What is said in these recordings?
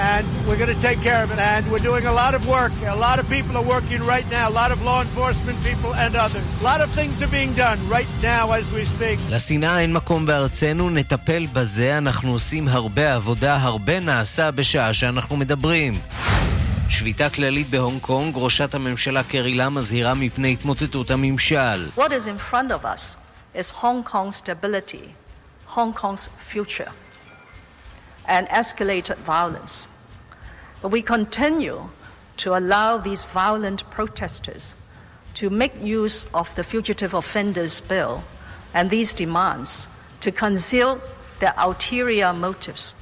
and we're going to take care of it. And we're doing a lot of work. A lot of people are working right now, a lot of law enforcement people and others. A lot of things are being done right now as we speak. לשנאה אין מקום בארצנו, נטפל בזה, אנחנו עושים הרבה עבודה, הרבה נעשה בשעה שאנחנו מדברים. שביתה כללית בהונג קונג, ראשת הממשלה קרי לה מזהירה מפני התמוטטות הממשל. What is in front of us is Hong Kong's stability, Hong Kong's future, and escalated violence. But we continue to allow these violent protesters to make use of the Fugitive Offenders Bill and these demands to conceal their ulterior motives.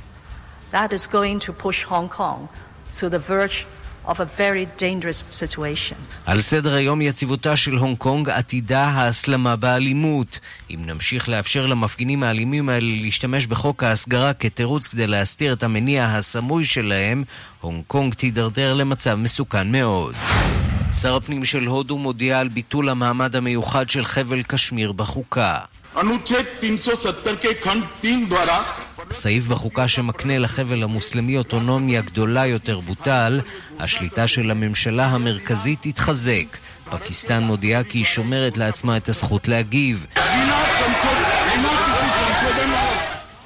That is going to push Hong Kong to the verge of a very dangerous situation. על סדר היום יציבותה של הונג קונג, עתידה ההסלמה באלימות. אם נמשיך לאפשר למפגינים האלימים האלה להשתמש בחוק ההסגרה כתירוץ כדי להסתיר את המניע הסמוי שלהם, הונג קונג תידרדר למצב מסוכן מאוד. שר הפנים של הודו מודיע על ביטול המעמד המיוחד של חבל קשמיר בחוקה. अनुच्छेद 370 के खंड तीन द्वारा סעיף בחוקה שמקנה לחבל המוסלמי אוטונומיה גדולה יותר בוטל, השליטה של הממשלה המרכזית תתחזק. פקיסטן מודיעה כי היא שומרת לעצמה את הזכות להגיב.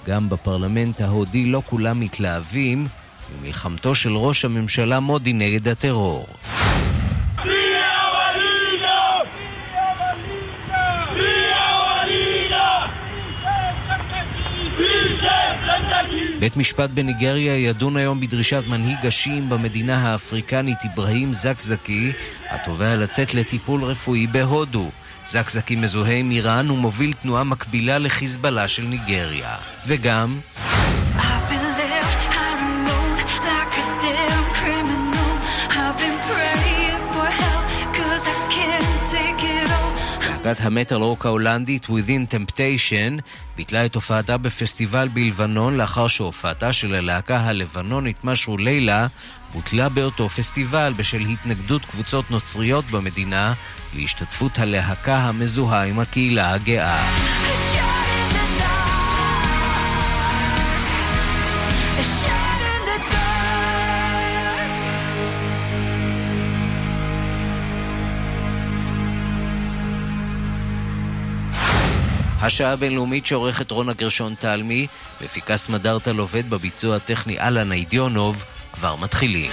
גם בפרלמנט ההודי לא כולם מתלהבים ממלחמתו של ראש הממשלה מודי נגד הטרור. בית משפט בניגריה ידון היום בדרישת מנהיג השיעים במדינה האפריקנית אברהים זקזקי, התובע לצאת לטיפול רפואי בהודו. זקזקי מזוהה עם איראן ומוביל תנועה מקבילה לחיזבאללה של ניגריה. וגם... להקת המטאל רוק ההולנדית Within Temptation ביטלה את הופעתה בפסטיבל בלבנון לאחר שהופעתה של הלהקה הלבנונית משהו לילה בוטלה באותו פסטיבל בשל התנגדות קבוצות נוצריות במדינה להשתתפות הלהקה המזוהה עם הקהילה הגאה. השעה הבינלאומית שעורכת רונה גרשון תלמי ופיקס מדארטל עובד בביצוע הטכני אלן אידיונוב כבר מתחילים.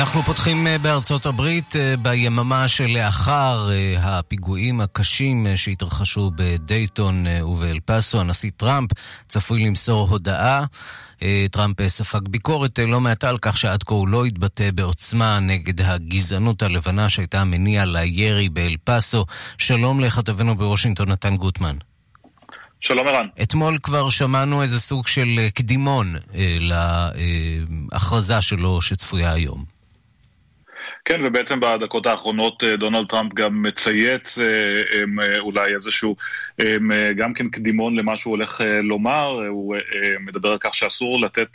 אנחנו פותחים אה, בארצות הברית אה, ביממה שלאחר אה, הפיגועים הקשים שהתרחשו בדייטון ובאל פאסו. הנשיא טראמפ צפוי למסור הודעה. טראמפ ספג ביקורת לא מעטה על כך שעד כה הוא לא התבטא בעוצמה נגד הגזענות הלבנה שהייתה המניע לירי באל פאסו. שלום לכתבנו בוושינגטון נתן גוטמן. שלום ערן. אתמול כבר שמענו איזה סוג של קדימון אה, להכרזה שלו שצפויה היום. כן, ובעצם בדקות האחרונות אה, דונלד טראמפ גם מצייץ אה, אה, אולי איזשהו גם כן קדימון למה שהוא הולך לומר, הוא מדבר על כך שאסור לתת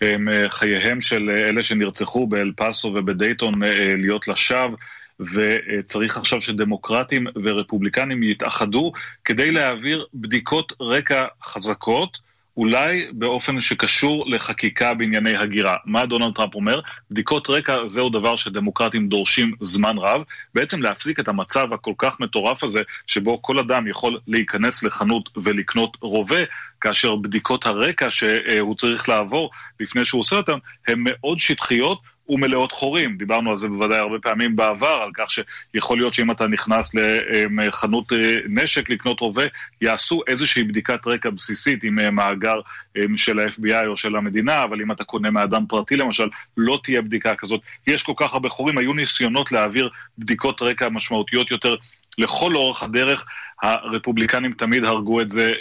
לחייהם של אלה שנרצחו באל פאסו ובדייטון להיות לשווא. וצריך עכשיו שדמוקרטים ורפובליקנים יתאחדו כדי להעביר בדיקות רקע חזקות, אולי באופן שקשור לחקיקה בענייני הגירה. מה דונלד טראמפ אומר? בדיקות רקע זהו דבר שדמוקרטים דורשים זמן רב. בעצם להפסיק את המצב הכל כך מטורף הזה, שבו כל אדם יכול להיכנס לחנות ולקנות רובה, כאשר בדיקות הרקע שהוא צריך לעבור לפני שהוא עושה אותן, הן מאוד שטחיות. ומלאות חורים. דיברנו על זה בוודאי הרבה פעמים בעבר, על כך שיכול להיות שאם אתה נכנס לחנות אה, נשק לקנות רובה, יעשו איזושהי בדיקת רקע בסיסית עם אה, מאגר אה, של ה-FBI או של המדינה, אבל אם אתה קונה מאדם פרטי למשל, לא תהיה בדיקה כזאת. יש כל כך הרבה חורים, היו ניסיונות להעביר בדיקות רקע משמעותיות יותר לכל אורך הדרך. הרפובליקנים תמיד הרגו את זה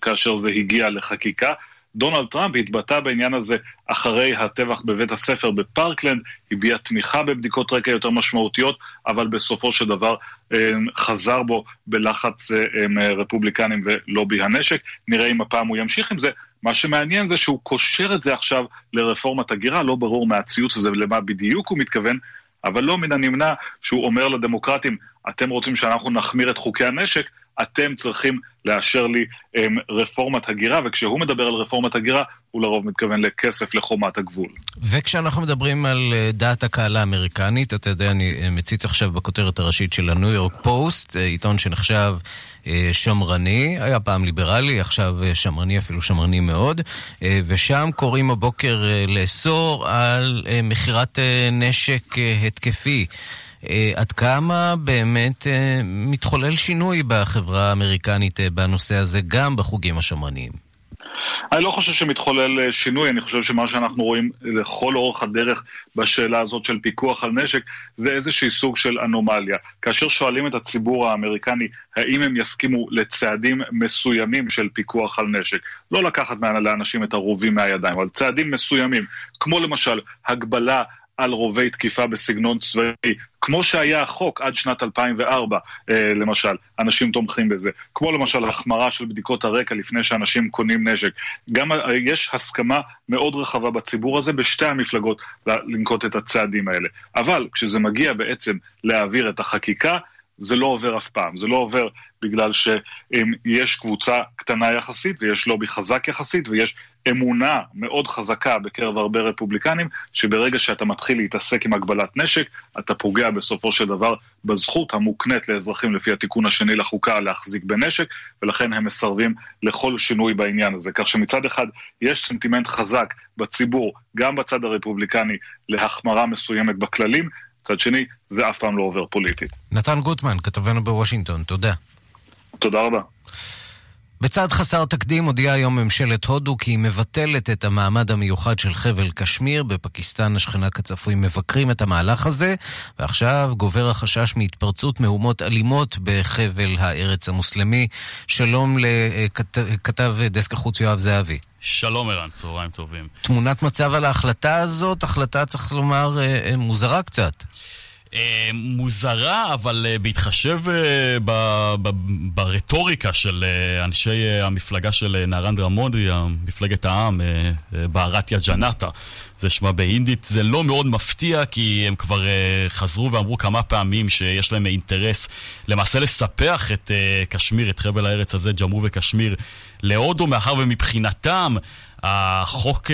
כאשר זה הגיע לחקיקה. דונלד טראמפ התבטא בעניין הזה אחרי הטבח בבית הספר בפארקלנד, הביע תמיכה בבדיקות רקע יותר משמעותיות, אבל בסופו של דבר חזר בו בלחץ רפובליקנים ולובי הנשק. נראה אם הפעם הוא ימשיך עם זה. מה שמעניין זה שהוא קושר את זה עכשיו לרפורמת הגירה, לא ברור מהציוץ הזה למה בדיוק הוא מתכוון, אבל לא מן הנמנע שהוא אומר לדמוקרטים, אתם רוצים שאנחנו נחמיר את חוקי הנשק, אתם צריכים לאשר לי הם, רפורמת הגירה, וכשהוא מדבר על רפורמת הגירה, הוא לרוב מתכוון לכסף לחומת הגבול. וכשאנחנו מדברים על אה, דעת הקהל האמריקנית, אתה יודע, אני אה, מציץ עכשיו בכותרת הראשית של הניו יורק פוסט, אה, עיתון שנחשב שמרני, היה פעם ליברלי, עכשיו שמרני, אפילו שמרני מאוד, ושם קוראים הבוקר לאסור על מכירת נשק התקפי. אה, עד כמה באמת אה, מתחולל שינוי בחברה האמריקנית אה, בנושא הזה, גם בחוגים השמרניים? אני לא חושב שמתחולל שינוי, אני חושב שמה שאנחנו רואים לכל אורך הדרך בשאלה הזאת של פיקוח על נשק, זה איזשהי סוג של אנומליה. כאשר שואלים את הציבור האמריקני האם הם יסכימו לצעדים מסוימים של פיקוח על נשק, לא לקחת לאנשים את הרובים מהידיים, אבל צעדים מסוימים, כמו למשל הגבלה על רובי תקיפה בסגנון צבאי, כמו שהיה החוק עד שנת 2004, אה, למשל, אנשים תומכים בזה. כמו למשל החמרה של בדיקות הרקע לפני שאנשים קונים נשק. גם אה, יש הסכמה מאוד רחבה בציבור הזה בשתי המפלגות לנקוט את הצעדים האלה. אבל כשזה מגיע בעצם להעביר את החקיקה, זה לא עובר אף פעם. זה לא עובר בגלל שיש קבוצה קטנה יחסית ויש לובי חזק יחסית ויש אמונה מאוד חזקה בקרב הרבה רפובליקנים, שברגע שאתה מתחיל להתעסק עם הגבלת נשק, אתה פוגע בסופו של דבר בזכות המוקנית לאזרחים לפי התיקון השני לחוקה להחזיק בנשק, ולכן הם מסרבים לכל שינוי בעניין הזה. כך שמצד אחד יש סנטימנט חזק בציבור, גם בצד הרפובליקני, להחמרה מסוימת בכללים, מצד שני, זה אף פעם לא עובר פוליטית. נתן גוטמן, כתבנו בוושינגטון, תודה. תודה רבה. בצעד חסר תקדים הודיעה היום ממשלת הודו כי היא מבטלת את המעמד המיוחד של חבל קשמיר. בפקיסטן השכנה כצפוי מבקרים את המהלך הזה, ועכשיו גובר החשש מהתפרצות מהומות אלימות בחבל הארץ המוסלמי. שלום לכתב דסק החוץ יואב זהבי. שלום ערן, צהריים טובים. תמונת מצב על ההחלטה הזאת, החלטה צריך לומר אה, אה, מוזרה קצת. אה, מוזרה, אבל אה, בהתחשב אה, ברטוריקה של אנשי המפלגה של נהרנדרה מודי, מפלגת העם, בערתיה ג'נטה, זה שמה בהינדית, זה לא מאוד מפתיע כי הם כבר חזרו ואמרו כמה פעמים שיש להם אינטרס למעשה לספח את קשמיר, את חבל הארץ הזה, ג'מור וקשמיר, להודו, מאחר ומבחינתם החוק uh,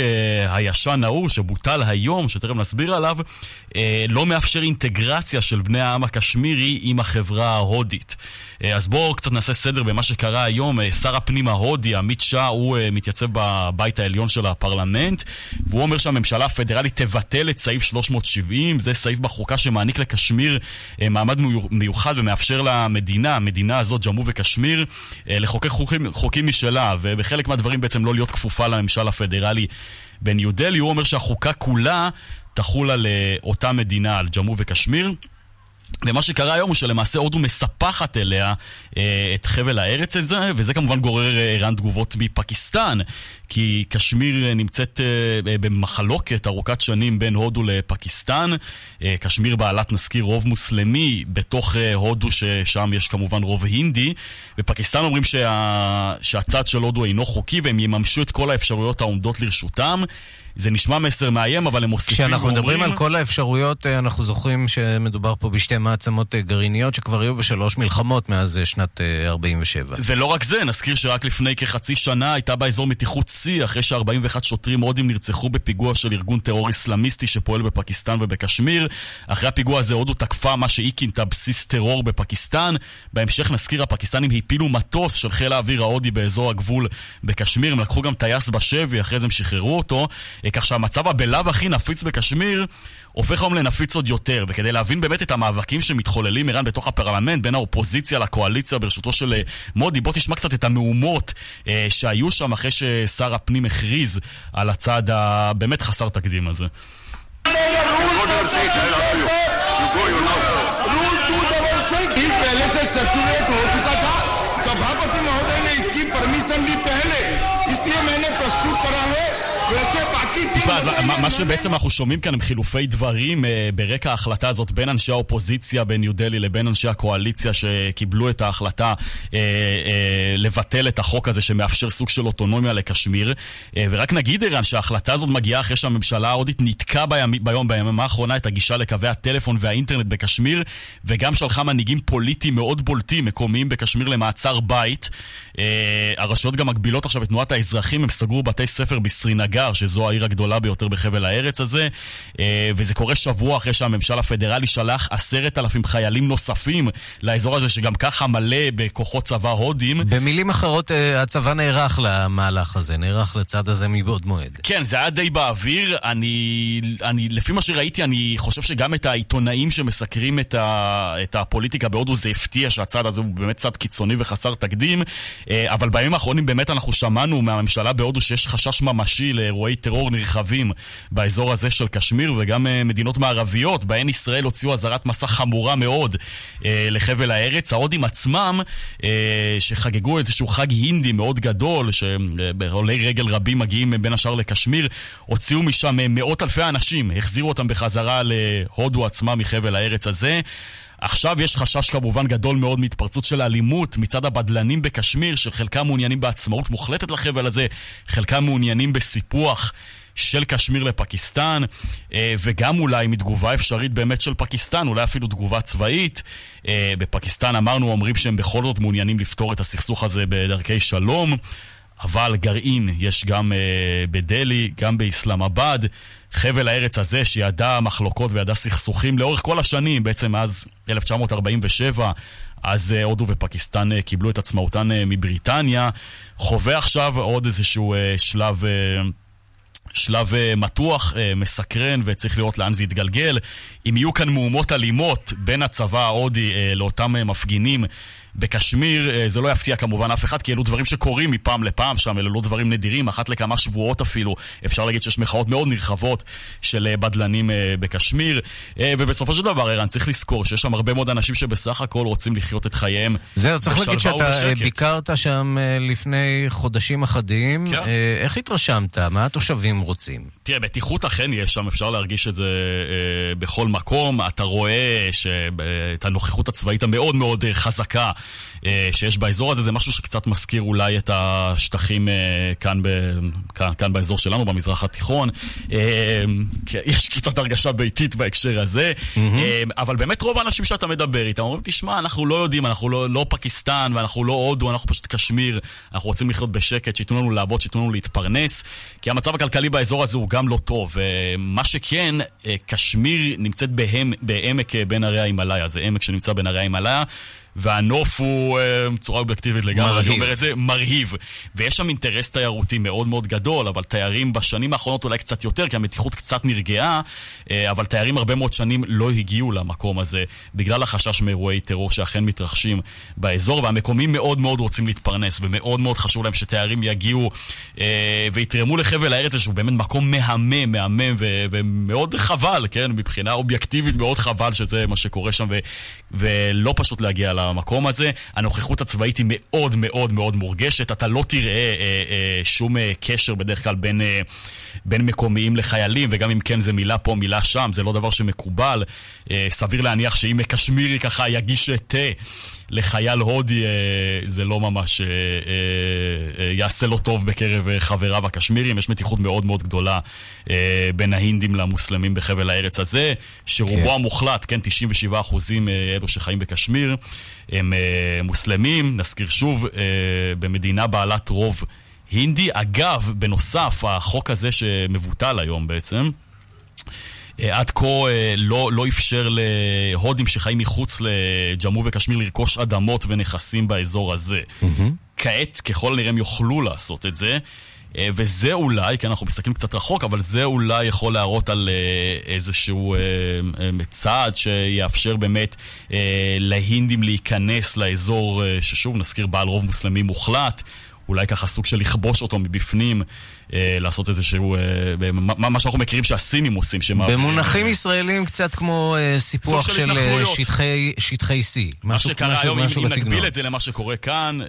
הישן ההוא, שבוטל היום, שתכף נסביר עליו, uh, לא מאפשר אינטגרציה של בני העם הקשמירי עם החברה ההודית. Uh, אז בואו קצת נעשה סדר במה שקרה היום. Uh, שר הפנים ההודי, עמית שאה, הוא uh, מתייצב בבית העליון של הפרלמנט, והוא אומר שהממשלה הפדרלית תבטל את סעיף 370, זה סעיף בחוקה שמעניק לקשמיר מעמד מיוחד ומאפשר למדינה, המדינה הזאת, ג'מו וקשמיר, לחוקק חוקים, חוקים משלה, ובחלק מהדברים בעצם לא להיות כפופה. הממשל הפדרלי בניו דלי, הוא אומר שהחוקה כולה תחול על אה, אותה מדינה, על ג'מור וקשמיר. ומה שקרה היום הוא שלמעשה הודו מספחת אליה אה, את חבל הארץ הזה, וזה כמובן גורר אה, ערן תגובות מפקיסטן, כי קשמיר אה, נמצאת אה, אה, במחלוקת ארוכת שנים בין הודו לפקיסטן. קשמיר בעלת, נזכיר, רוב מוסלמי בתוך הודו, ששם יש כמובן רוב הינדי, ופקיסטן אומרים שה, שהצד של הודו אינו חוקי והם יממשו את כל האפשרויות העומדות לרשותם. זה נשמע מסר מאיים, אבל הם מוסיפים ואומרים... כשאנחנו מדברים על כל האפשרויות, אנחנו זוכרים שמדובר פה בשתי מעצמות גרעיניות שכבר היו בשלוש מלחמות מאז שנת 47. ולא רק זה, נזכיר שרק לפני כחצי שנה הייתה באזור מתיחות שיא, אחרי ש-41 שוטרים הודים נרצחו בפיגוע של ארגון טרור איסלאמיסטי שפועל בפקיסטן ובקשמיר. אחרי הפיגוע הזה הודו תקפה מה שהיא כינתה בסיס טרור בפקיסטן. בהמשך נזכיר, הפקיסטנים הפילו מטוס של חיל האוויר ההודי באזור הגבול בקשמיר. הם לקחו גם טייס בשבי, אחרי זה הם שחררו אותו. אה, כך שהמצב הבלאו הכי נפיץ בקשמיר הופך היום לנפיץ עוד יותר. וכדי להבין באמת את המאבקים שמתחוללים, איראן, בתוך הפרלמנט, בין האופוזיציה לקואליציה בראשותו של אה, מודי, בוא תשמע קצת את המהומות אה, שהיו שם אחרי ששר הפנים הכריז על הצעד הבאמת חסר תקדים הזה. सभापति महोदय ने इसकी परमिशन भी पहले इसलिए मैंने प्रस्तुत करा है הוא יעשה מה שבעצם אנחנו שומעים כאן הם חילופי דברים אה, ברקע ההחלטה הזאת בין אנשי האופוזיציה בניו דלהי לבין אנשי הקואליציה שקיבלו את ההחלטה אה, אה, לבטל את החוק הזה שמאפשר סוג של אוטונומיה לקשמיר. ורק נגיד, ערן, שההחלטה הזאת מגיעה אחרי שהממשלה ההודית ניתקה ביום, ביממה האחרונה את הגישה לקווי הטלפון והאינטרנט בקשמיר, וגם שלחה מנהיגים פוליטיים מאוד בולטים, מקומיים בקשמיר, למעצר בית. הרשויות גם מגבילות עכשיו את תנועת האזרחים, הם סגרו בתי ספר בסרינג בסרינגר, שזו העיר הגדולה ביותר בחבל הארץ הזה, אה, וזה קורה שבוע אחרי שהממשל הפדרלי שלח עשרת אלפים חיילים נוספים לאזור הזה, שגם ככה מלא בכוחות צבא הודים. במילים אחרות, אה, הצבא נערך למהלך הזה, נערך לצד הזה מבעוד מועד. כן, זה היה די באוויר. אני, אני, לפי מה שראיתי, אני חושב שגם את העיתונאים שמסקרים את, ה, את הפוליטיקה בהודו, זה הפתיע שהצד הזה הוא באמת צד קיצוני וחסר תקדים. אה, אבל בימים האחרונים באמת אנחנו שמענו מהממשלה בהודו שיש חשש ממשי לאירועי טרור נרחבים באזור הזה של קשמיר, וגם אה, מדינות מערביות, בהן ישראל הוציאו אזהרת מסע חמורה מאוד אה, לחבל הארץ. ההודים עצמם, אה, שחגגו איזשהו חג הינדי מאוד גדול, שעולי רגל רבים מגיעים בין השאר לקשמיר, הוציאו משם מאות אלפי אנשים, החזירו אותם בחזרה להודו עצמה מחבל הארץ הזה. עכשיו יש חשש כמובן גדול מאוד מהתפרצות של אלימות מצד הבדלנים בקשמיר, שחלקם מעוניינים בעצמאות מוחלטת לחבל הזה, חלקם מעוניינים בסיפוח. של קשמיר לפקיסטן, אה, וגם אולי מתגובה אפשרית באמת של פקיסטן, אולי אפילו תגובה צבאית. אה, בפקיסטן אמרנו, אומרים שהם בכל זאת מעוניינים לפתור את הסכסוך הזה בדרכי שלום, אבל גרעין יש גם אה, בדלהי, גם באסלאמבאד. חבל הארץ הזה שידע מחלוקות וידע סכסוכים לאורך כל השנים, בעצם מאז 1947, אז אה, הודו ופקיסטן אה, קיבלו את עצמאותן אה, מבריטניה, חווה עכשיו עוד איזשהו שלב... שלב מתוח, מסקרן, וצריך לראות לאן זה יתגלגל. אם יהיו כאן מהומות אלימות בין הצבא ההודי לאותם מפגינים בקשמיר, אה, זה לא יפתיע כמובן אף אחד, כי אלו דברים שקורים מפעם לפעם שם, אלו לא דברים נדירים, אחת לכמה שבועות אפילו. אפשר להגיד שיש מחאות מאוד נרחבות של אה, בדלנים אה, בקשמיר. ובסופו של דבר, ערן, צריך לזכור שיש שם הרבה מאוד אנשים שבסך הכל רוצים לחיות את חייהם זהו, צריך להגיד שאתה ובשקט. ביקרת שם לפני חודשים אחדים. כן. איך התרשמת? מה התושבים רוצים? תראה, בטיחות אכן יש שם, אפשר להרגיש את זה בכל מקום. אתה רואה אה, את הנוכחות הצבאית המאוד מאוד חזקה שיש באזור הזה, זה משהו שקצת מזכיר אולי את השטחים אה, כאן, ב, כאן, כאן באזור שלנו, במזרח התיכון. אה, כי יש קצת הרגשה ביתית בהקשר הזה, אה, אבל באמת רוב האנשים שאתה מדבר איתם אומרים, תשמע, אנחנו לא יודעים, אנחנו לא, לא פקיסטן ואנחנו לא הודו, אנחנו פשוט קשמיר, אנחנו רוצים לחיות בשקט, שייתנו לנו לעבוד, שייתנו לנו להתפרנס, כי המצב הכלכלי באזור הזה הוא גם לא טוב. אה, מה שכן, אה, קשמיר נמצאת בהם, בעמק אה, בין הרי ההימאליה, זה עמק שנמצא בין הרי ההימאליה. והנוף הוא, אה, בצורה אובייקטיבית לגמרי, אני מרהיב. אומר את זה, מרהיב. ויש שם אינטרס תיירותי מאוד מאוד גדול, אבל תיירים בשנים האחרונות אולי קצת יותר, כי המתיחות קצת נרגעה, אה, אבל תיירים הרבה מאוד שנים לא הגיעו למקום הזה, בגלל החשש מאירועי טרור שאכן מתרחשים באזור, והמקומיים מאוד מאוד רוצים להתפרנס, ומאוד מאוד חשוב להם שתיירים יגיעו אה, ויתרמו לחבל הארץ הזה, שהוא באמת מקום מהמם, מהמם, ו- ומאוד חבל, כן? מבחינה אובייקטיבית מאוד חבל שזה מה שקורה שם, ו- ולא פשוט להגיע למקום הזה. הנוכחות הצבאית היא מאוד מאוד מאוד מורגשת, אתה לא תראה אה, אה, שום אה, קשר בדרך כלל בין... אה, בין מקומיים לחיילים, וגם אם כן זה מילה פה, מילה שם, זה לא דבר שמקובל. אה, סביר להניח שאם קשמירי ככה יגיש תה לחייל הודי, אה, זה לא ממש אה, אה, יעשה לו טוב בקרב חבריו הקשמירים. יש מתיחות מאוד מאוד גדולה בין ההינדים למוסלמים בחבל הארץ הזה, שרובו כן. המוחלט, כן, 97 אחוזים אלו שחיים בקשמיר, הם מוסלמים, נזכיר שוב, במדינה בעלת רוב הינדי. אגב, בנוסף, החוק הזה שמבוטל היום בעצם, עד כה אה, לא, לא אפשר להודים שחיים מחוץ לג'אמו וקשמיר לרכוש אדמות ונכסים באזור הזה. כעת, ככל הנראה, הם יוכלו לעשות את זה. אה, וזה אולי, כי אנחנו מסתכלים קצת רחוק, אבל זה אולי יכול להראות על אה, איזשהו אה, אה, צעד שיאפשר באמת אה, להינדים להיכנס לאזור, אה, ששוב, נזכיר, בעל רוב מוסלמי מוחלט. אולי ככה סוג של לכבוש אותו מבפנים, אה, לעשות איזשהו, אה, מה, מה שאנחנו מכירים שהסינים עושים, שמעבירים... במונחים אה, ישראלים קצת כמו אה, סיפוח של, של אה, שטחי, שטחי C. מה שקרה משהו, היום, משהו אם, אם נגביל את זה למה שקורה כאן, אה,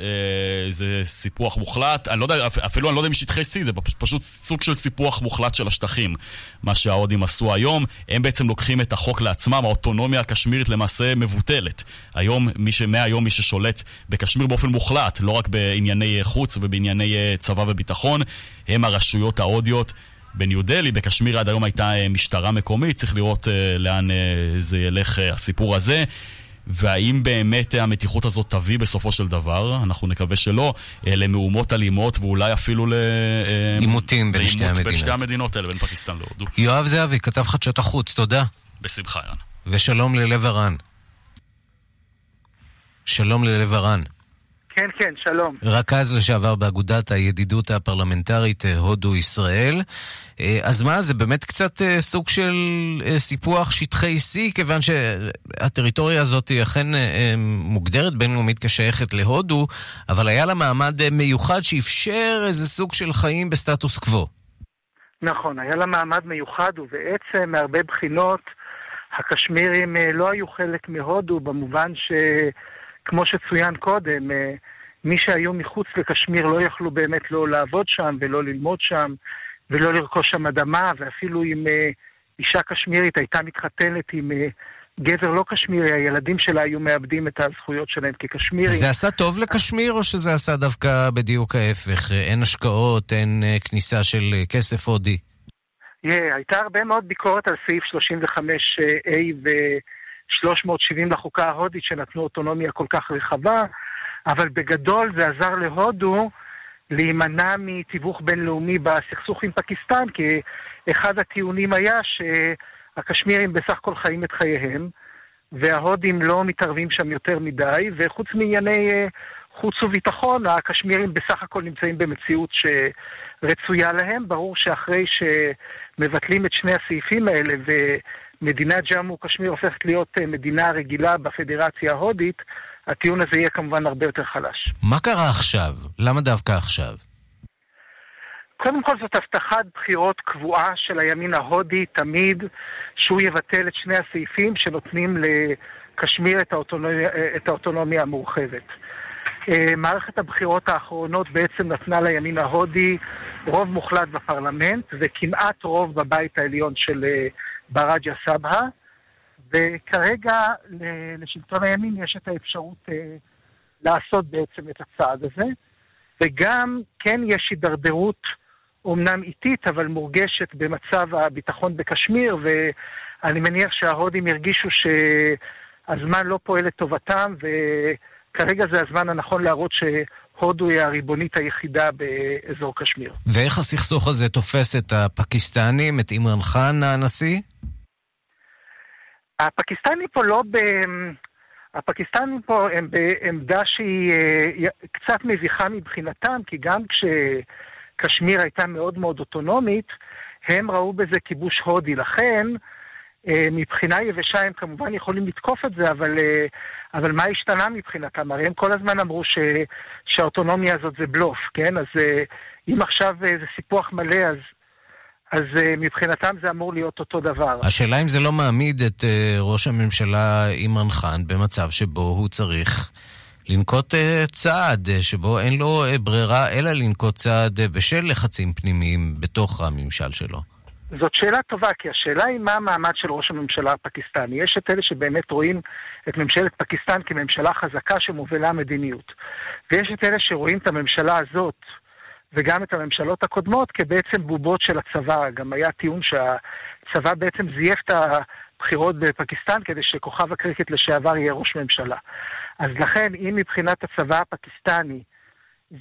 זה סיפוח מוחלט, אני לא יודע, אפילו אני לא יודע אם שטחי C, זה פשוט סוג של סיפוח מוחלט של השטחים. מה שההודים עשו היום, הם בעצם לוקחים את החוק לעצמם, האוטונומיה הקשמירית למעשה מבוטלת. היום, מי ש... מהיום מי ששולט בקשמיר באופן מוחלט, לא רק בענייני חוץ ובענייני אה, צבא וביטחון, הם הרשויות ההודיות. בניו דלי, בקשמיר עד היום הייתה אה, משטרה מקומית, צריך לראות אה, לאן זה ילך הסיפור הזה. והאם באמת המתיחות הזאת תביא בסופו של דבר, אנחנו נקווה שלא, למהומות אלימות ואולי אפילו ל... עימותים בין שתי המדינות. בין שתי המדינות האלה, בין פקיסטן להודו. יואב זהבי, כתב חדשות החוץ, תודה. בשמחה, יאן. ושלום ללב הרן. שלום ללב הרן. כן, כן, שלום. רכז לשעבר באגודת הידידות הפרלמנטרית אה, הודו-ישראל. אה, אז מה, זה באמת קצת אה, סוג של סיפוח שטחי C, כיוון שהטריטוריה הזאת היא אכן מוגדרת בינלאומית כשייכת להודו, אבל היה לה מעמד מיוחד שאפשר איזה סוג של חיים בסטטוס קוו. נכון, היה לה מעמד מיוחד, ובעצם מהרבה בחינות הקשמירים לא היו חלק מהודו, במובן ש... כמו שצוין קודם, אה, מי שהיו מחוץ לקשמיר לא יכלו באמת לא לעבוד שם ולא ללמוד שם ולא לרכוש שם אדמה, ואפילו אם אה, אישה קשמירית הייתה מתחתנת עם אה, גבר לא קשמירי, הילדים שלה היו מאבדים את הזכויות שלהם כקשמירים. זה עשה טוב לקשמיר או שזה עשה דווקא בדיוק ההפך? אין השקעות, אין כניסה של כסף הודי? Yeah, הייתה הרבה מאוד ביקורת על סעיף 35A ו... 370 לחוקה ההודית שנתנו אוטונומיה כל כך רחבה, אבל בגדול זה עזר להודו להימנע מתיווך בינלאומי בסכסוך עם פקיסטן, כי אחד הטיעונים היה שהקשמירים בסך הכל חיים את חייהם, וההודים לא מתערבים שם יותר מדי, וחוץ מענייני אה, חוץ וביטחון, הקשמירים בסך הכל נמצאים במציאות שרצויה להם. ברור שאחרי שמבטלים את שני הסעיפים האלה מדינת ג'אמו קשמיר הופכת להיות אה, מדינה רגילה בפדרציה ההודית, הטיעון הזה יהיה כמובן הרבה יותר חלש. מה קרה עכשיו? למה דווקא עכשיו? קודם כל זאת הבטחת בחירות קבועה של הימין ההודי תמיד, שהוא יבטל את שני הסעיפים שנותנים לקשמיר את האוטונומיה, את האוטונומיה המורחבת. אה, מערכת הבחירות האחרונות בעצם נתנה לימין ההודי רוב מוחלט בפרלמנט וכמעט רוב בבית העליון של אה, ברג'ה סבהה, וכרגע לשלטון הימין יש את האפשרות אה, לעשות בעצם את הצעד הזה, וגם כן יש הידרדרות אומנם איטית, אבל מורגשת במצב הביטחון בקשמיר, ואני מניח שההודים הרגישו שהזמן לא פועל לטובתם, וכרגע זה הזמן הנכון להראות שהודו היא הריבונית היחידה באזור קשמיר. ואיך הסכסוך הזה תופס את הפקיסטנים, את אימרן חאן הנשיא? הפקיסטנים פה לא ב... הפקיסטנים פה הם בעמדה שהיא אה, קצת מביכה מבחינתם, כי גם כשקשמיר הייתה מאוד מאוד אוטונומית, הם ראו בזה כיבוש הודי. לכן, אה, מבחינה יבשה הם כמובן יכולים לתקוף את זה, אבל, אה, אבל מה השתנה מבחינתם? הרי הם כל הזמן אמרו ש, שהאוטונומיה הזאת זה בלוף, כן? אז אם עכשיו זה סיפוח מלא, אז אז uh, מבחינתם זה אמור להיות אותו דבר. השאלה אם זה לא מעמיד את uh, ראש הממשלה אימרן חאן במצב שבו הוא צריך לנקוט uh, צעד, שבו אין לו ברירה אלא לנקוט צעד בשל לחצים פנימיים בתוך הממשל שלו. זאת שאלה טובה, כי השאלה היא מה המעמד של ראש הממשלה הפקיסטני. יש את אלה שבאמת רואים את ממשלת פקיסטן כממשלה חזקה שמובילה מדיניות. ויש את אלה שרואים את הממשלה הזאת וגם את הממשלות הקודמות כבעצם בובות של הצבא. גם היה טיעון שהצבא בעצם זייף את הבחירות בפקיסטן כדי שכוכב הקריקט לשעבר יהיה ראש ממשלה. אז לכן, אם מבחינת הצבא הפקיסטני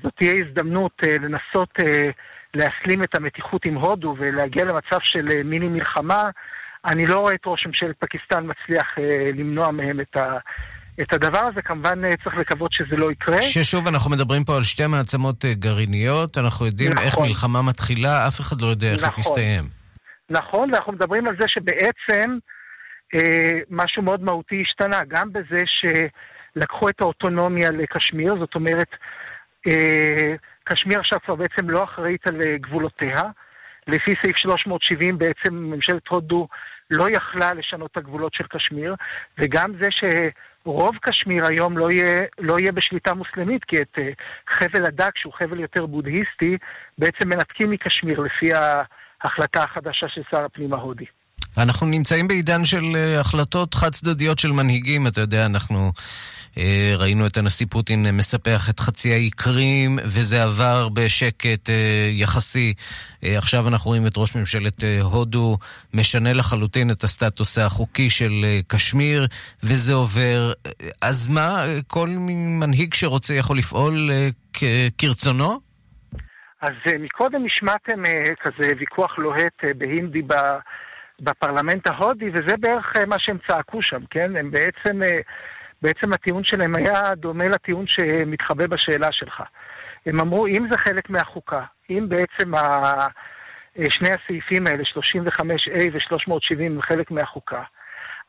זאת תהיה הזדמנות אה, לנסות אה, להסלים את המתיחות עם הודו ולהגיע למצב של אה, מיני מלחמה, אני לא רואה את ראש ממשלת פקיסטן מצליח אה, למנוע מהם את ה... את הדבר הזה, כמובן אה, צריך לקוות שזה לא יקרה. ששוב, אנחנו מדברים פה על שתי מעצמות אה, גרעיניות, אנחנו יודעים נכון. איך מלחמה מתחילה, אף אחד לא יודע איך נכון. היא תסתיים. נכון, ואנחנו מדברים על זה שבעצם אה, משהו מאוד מהותי השתנה, גם בזה שלקחו את האוטונומיה לקשמיר, זאת אומרת, אה, קשמיר עכשיו כבר בעצם לא אחראית על אה, גבולותיה. לפי סעיף 370 בעצם ממשלת הודו לא יכלה לשנות את הגבולות של קשמיר, וגם זה שרוב קשמיר היום לא יהיה, לא יהיה בשליטה מוסלמית, כי את אה, חבל הדק, שהוא חבל יותר בודהיסטי, בעצם מנתקים מקשמיר לפי ההחלטה החדשה של שר הפנים ההודי. אנחנו נמצאים בעידן של אה, החלטות חד צדדיות של מנהיגים, אתה יודע, אנחנו אה, ראינו את הנשיא פוטין מספח את חצי האי קרים, וזה עבר בשקט אה, יחסי. עכשיו אנחנו רואים את ראש ממשלת הודו משנה לחלוטין את הסטטוס החוקי של קשמיר, וזה עובר. אז מה, כל מנהיג שרוצה יכול לפעול כרצונו? אז מקודם השמעתם כזה ויכוח לוהט בהינדי ב... בפרלמנט ההודי, וזה בערך אה, מה שהם צעקו שם, כן? הם בעצם, אה, בעצם הטיעון שלהם היה דומה לטיעון שמתחבא בשאלה שלך. הם אמרו, אם זה חלק מהחוקה, אם בעצם ה... אה, שני הסעיפים האלה, 35A ו-370 הם חלק מהחוקה,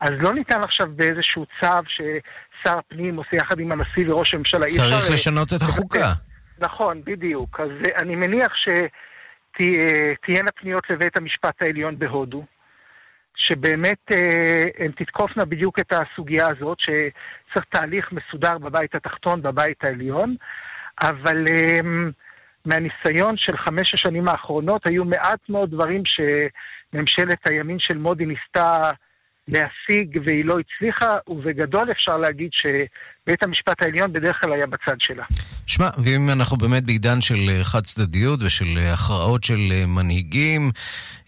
אז לא ניתן עכשיו באיזשהו צו ששר הפנים עושה יחד עם הנשיא וראש הממשלה. צריך לשנות את החוקה. נכון, בדיוק. אז אני מניח שתהיינה פניות לבית המשפט העליון בהודו. שבאמת אה, הן תתקופנה בדיוק את הסוגיה הזאת, שצריך תהליך מסודר בבית התחתון, בבית העליון, אבל אה, מהניסיון של חמש השנים האחרונות היו מעט מאוד דברים שממשלת הימין של מודי ניסתה להשיג והיא לא הצליחה, ובגדול אפשר להגיד שבית המשפט העליון בדרך כלל היה בצד שלה. שמע, ואם אנחנו באמת בעידן של אה, חד צדדיות ושל אה, הכרעות של אה, מנהיגים,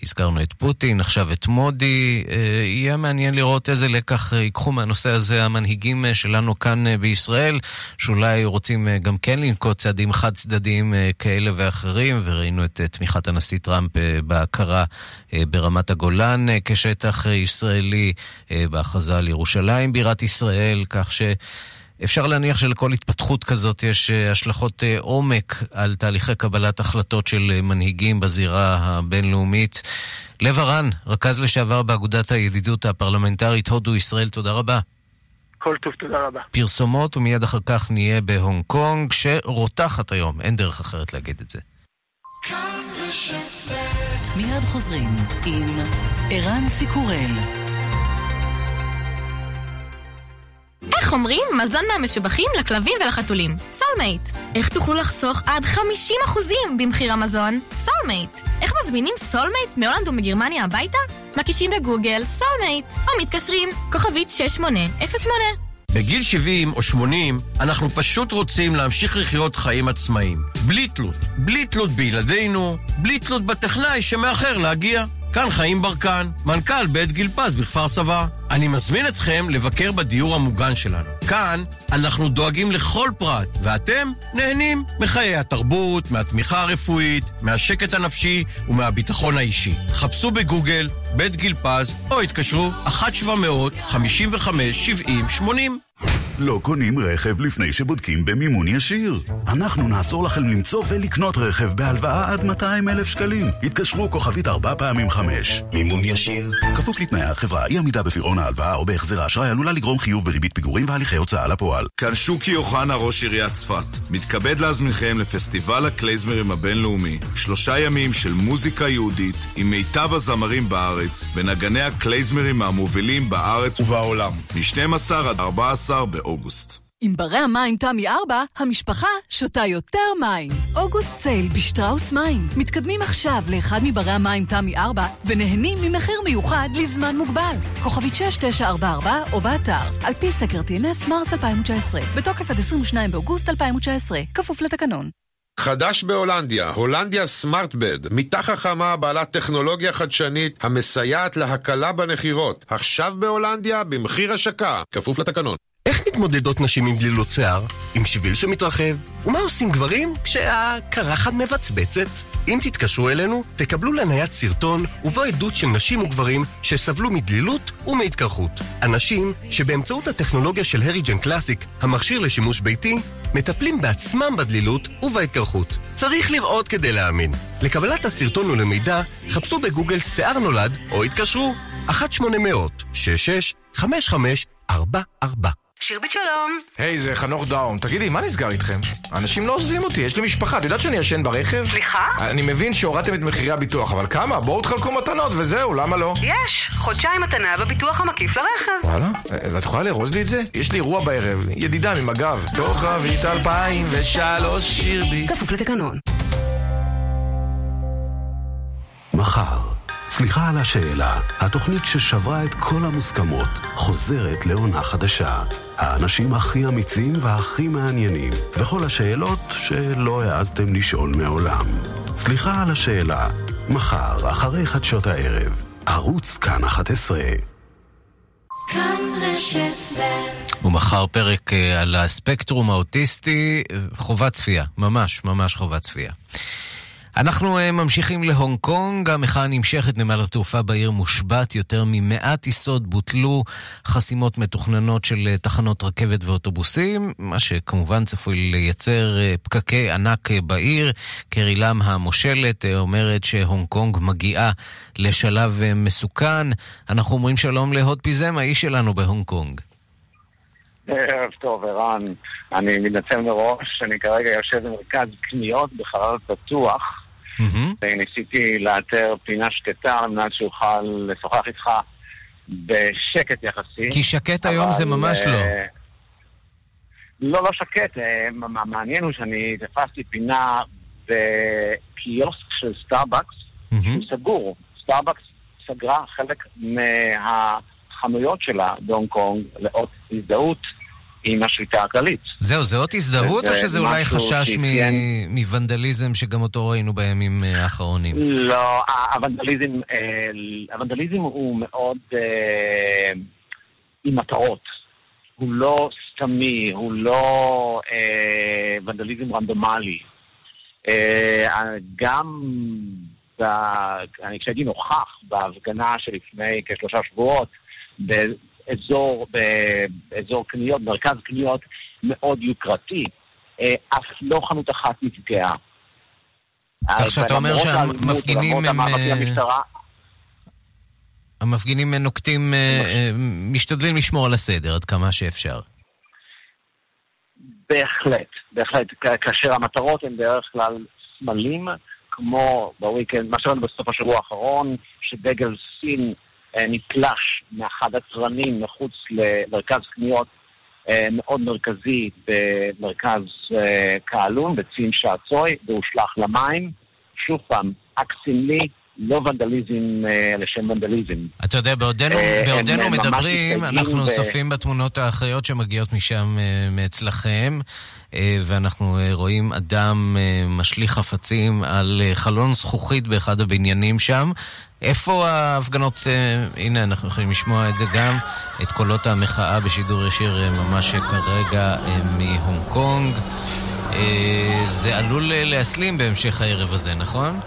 הזכרנו את פוטין, עכשיו את מודי, יהיה מעניין לראות איזה לקח ייקחו מהנושא הזה המנהיגים שלנו כאן בישראל, שאולי רוצים גם כן לנקוט צעדים חד צדדיים כאלה ואחרים, וראינו את תמיכת הנשיא טראמפ בהכרה ברמת הגולן כשטח ישראלי, בהכרזה על ירושלים בירת ישראל, כך ש... אפשר להניח שלכל התפתחות כזאת יש אה, השלכות אה, עומק על תהליכי קבלת החלטות של אה, מנהיגים בזירה הבינלאומית. לב ארן, רכז לשעבר באגודת הידידות הפרלמנטרית הודו-ישראל, תודה רבה. כל טוב, תודה רבה. פרסומות ומיד אחר כך נהיה בהונג קונג, שרותחת היום, אין דרך אחרת להגיד את זה. מיד חוזרים עם ערן סיקורל. איך אומרים מזון מהמשובחים לכלבים ולחתולים? סולמייט. איך תוכלו לחסוך עד 50% במחיר המזון? סולמייט. איך מזמינים סולמייט מהולנד ומגרמניה הביתה? מקישים בגוגל סולמייט, או מתקשרים כוכבית 6808. בגיל 70 או 80 אנחנו פשוט רוצים להמשיך לחיות חיים עצמאיים. בלי תלות. בלי תלות בילדינו, בלי תלות בטכנאי שמאחר להגיע. כאן חיים ברקן, מנכ"ל בית גיל פז בכפר סבא. אני מזמין אתכם לבקר בדיור המוגן שלנו. כאן אנחנו דואגים לכל פרט, ואתם נהנים מחיי התרבות, מהתמיכה הרפואית, מהשקט הנפשי ומהביטחון האישי. חפשו בגוגל בית גיל פז, או התקשרו 1-700-55-70-80. לא קונים רכב לפני שבודקים במימון ישיר. אנחנו נעזור לכם למצוא ולקנות רכב בהלוואה עד 200 אלף שקלים. התקשרו כוכבית 4 פעמים 5. מימון ישיר. כפוף לתנאי החברה, אי עמידה בפירעון ההלוואה או בהחזר האשראי עלולה לגרום חיוב בריבית פיגורים והליכי הוצאה לפועל. כאן שוקי אוחנה, ראש עיריית צפת. מתכבד להזמינכם לפסטיבל הקלייזמרים הבינלאומי. שלושה ימים של מוזיקה יהודית עם מיטב הזמרים בארץ ונגני הקלייזמרים המובילים בארץ ובעולם. מ-12 עד 14 באוגוסט. עם ברי המים תמי 4, המשפחה שותה יותר מים. אוגוסט סייל בשטראוס מים. מתקדמים עכשיו לאחד מברי המים תמי 4 ונהנים ממחיר מיוחד לזמן מוגבל. כוכבית 6944 או באתר. על פי סקר TNS מרס 2019. בתוקף עד 22 באוגוסט 2019. כפוף לתקנון. חדש בהולנדיה, הולנדיה סמארטבד, מיטה חכמה בעלת טכנולוגיה חדשנית המסייעת להקלה בנחירות. עכשיו בהולנדיה במחיר השקה, כפוף לתקנון. איך מתמודדות נשים עם דלילות שיער? עם שביל שמתרחב? ומה עושים גברים כשהקרחת מבצבצת? אם תתקשרו אלינו, תקבלו לנייד סרטון ובו עדות של נשים וגברים שסבלו מדלילות ומהתקרחות. אנשים שבאמצעות הטכנולוגיה של הריג'ן קלאסיק, המכשיר לשימוש ביתי, מטפלים בעצמם בדלילות ובהתקרחות. צריך לראות כדי להאמין. לקבלת הסרטון ולמידע, חפשו בגוגל שיער נולד או התקשרו 1-800-66-5544 שירבית שלום. היי, זה חנוך דאום. תגידי, מה נסגר איתכם? אנשים לא עוזבים אותי, יש לי משפחה. את יודעת שאני ישן ברכב? סליחה? אני מבין שהורדתם את מחירי הביטוח, אבל כמה? בואו תחלקו מתנות וזהו, למה לא? יש, חודשיים מתנה בביטוח המקיף לרכב. וואלה? אה, ואת יכולה לארוז לי את זה? יש לי אירוע בערב, ידידה ממג"ב. כוכבית 2003 שירבית. כפוף לתקנון. מחר, סליחה על השאלה, התוכנית ששברה את כל המוסכמות חוזרת לעונה חדשה. האנשים הכי אמיצים והכי מעניינים, וכל השאלות שלא העזתם לשאול מעולם. סליחה על השאלה, מחר, אחרי חדשות הערב, ערוץ כאן 11. כאן רשת ב' ומחר פרק אה, על הספקטרום האוטיסטי, חובת צפייה, ממש ממש חובת צפייה. אנחנו אה, ממשיכים להונג קונג, המחאה נמשכת, נמל התעופה בעיר מושבת, יותר ממאה טיסות בוטלו, חסימות מתוכננות של אה, תחנות רכבת ואוטובוסים, מה שכמובן צפוי לייצר אה, פקקי ענק בעיר. קרי לם המושלת אומרת שהונג קונג מגיעה לשלב מסוכן. אנחנו אומרים שלום להוד פיזם, האיש שלנו בהונג קונג. ערב טוב, ערן. אני מתנצל מראש, אני כרגע יושב במרכז קניות בחלל פתוח. ניסיתי לאתר פינה שקטה על מנת שאוכל לשוחח איתך בשקט יחסי. כי שקט היום זה ממש לא. אה, לא, לא שקט. אה, המעניין הוא שאני תפסתי פינה בקיוסק של סטארבקס, שהוא סגור. סטארבקס סגרה חלק מהחנויות שלה בהונג קונג לאות הזדהות. עם השליטה הכללית. זהו, זה אות הזדהות או שזה אולי חשש מוונדליזם שגם אותו ראינו בימים אה, האחרונים? לא, הוונדליזם, אה, הוונדליזם הוא מאוד אה, עם מטרות. הוא לא סתמי, הוא לא ונדליזם רנדומלי. גם, אני כשהייתי נוכח בהפגנה שלפני כשלושה שבועות, אזור, באזור קניות, מרכז קניות מאוד יוקרתי. אה, אף לא חנות אחת נפגעה. כך שאתה אומר שהמפגינים הם... המשטרה, המפגינים נוקטים, אה, משתדלים לשמור על הסדר עד כמה שאפשר. בהחלט, בהחלט. כאשר המטרות הן בדרך כלל סמלים, כמו בוויקנד, מה שראינו בסוף השבוע האחרון, שדגל סין אה, נתלש מאחד התרנים מחוץ למרכז קניות אה, מאוד מרכזי במרכז אה, קהלון, בצין שעצוי, והושלך למים. שוב פעם, אקט סמלי, לא ונדליזם לשם ונדליזם. אתה יודע, בעודנו, בעודנו מדברים, אנחנו ו... צופים בתמונות האחרות שמגיעות משם, מאצלכם, ואנחנו רואים אדם משליך חפצים על חלון זכוכית באחד הבניינים שם, איפה ההפגנות, אה, הנה אנחנו יכולים לשמוע את זה גם, את קולות המחאה בשידור ישיר אה, ממש כרגע אה, מהונג קונג. אה, זה עלול אה, להסלים בהמשך הערב הזה, נכון?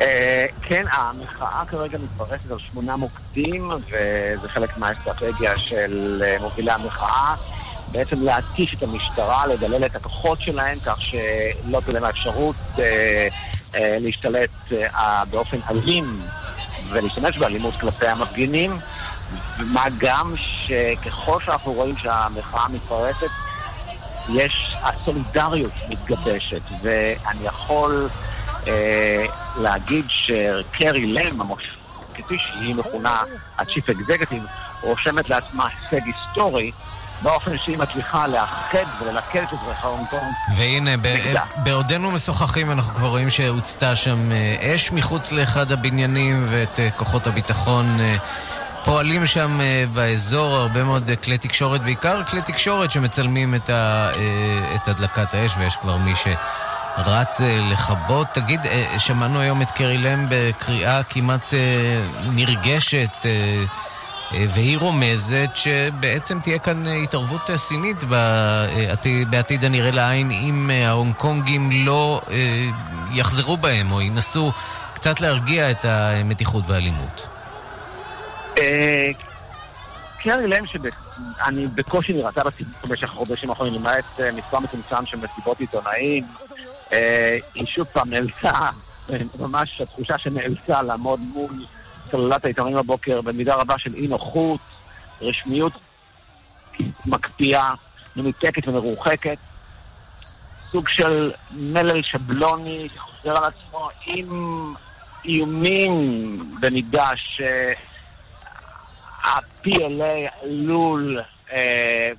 אה, כן, המחאה כרגע מתפרסת על שמונה מוקדים, וזה חלק מהאסטרטגיה של אה, מובילי המחאה. בעצם להתיש את המשטרה, לדלל את הכוחות שלהם, כך שלא תהיה להם האפשרות אה, להשתלט באופן אלים ולהשתמש באלימות כלפי המפגינים, מה גם שככל שאנחנו רואים שהמחאה מתפרצת, יש, הסולידריות מתגבשת, ואני יכול להגיד שקרי לם, כפי שהיא מכונה ה-Chief Executive, רושמת לעצמה הישג היסטורי באופן שהיא מצליחה לאחד וללכד את אזרחי הונג קונג. והנה, בעודנו משוחחים אנחנו כבר רואים שהוצתה שם אה, אש מחוץ לאחד הבניינים ואת אה, כוחות הביטחון אה, פועלים שם באזור הרבה מאוד כלי תקשורת, בעיקר כלי תקשורת שמצלמים את, ה, את הדלקת האש ויש כבר מי שרץ לכבות. תגיד, שמענו היום את קרי לם בקריאה כמעט נרגשת אה, והיא רומזת שבעצם תהיה כאן התערבות סינית בעתיד, בעתיד הנראה לעין אם ההונג קונגים לא אה, יחזרו בהם או ינסו קצת להרגיע את המתיחות והאלימות. אה, קרי לם שאני בקושי נראתה בציבור במשך חודשים האחרונים, למעט מספר מצומצם של מסיבות עיתונאים, היא שוב פעם נאלצה, ממש התחושה שנאלצה לעמוד מול סוללת העיתונים הבוקר במידה רבה של אי נוחות, רשמיות מקפיאה, מנותקת ומרוחקת. סוג של מלל שבלוני שחוזר על עצמו עם איומים במידה שה-PLA עלול אה,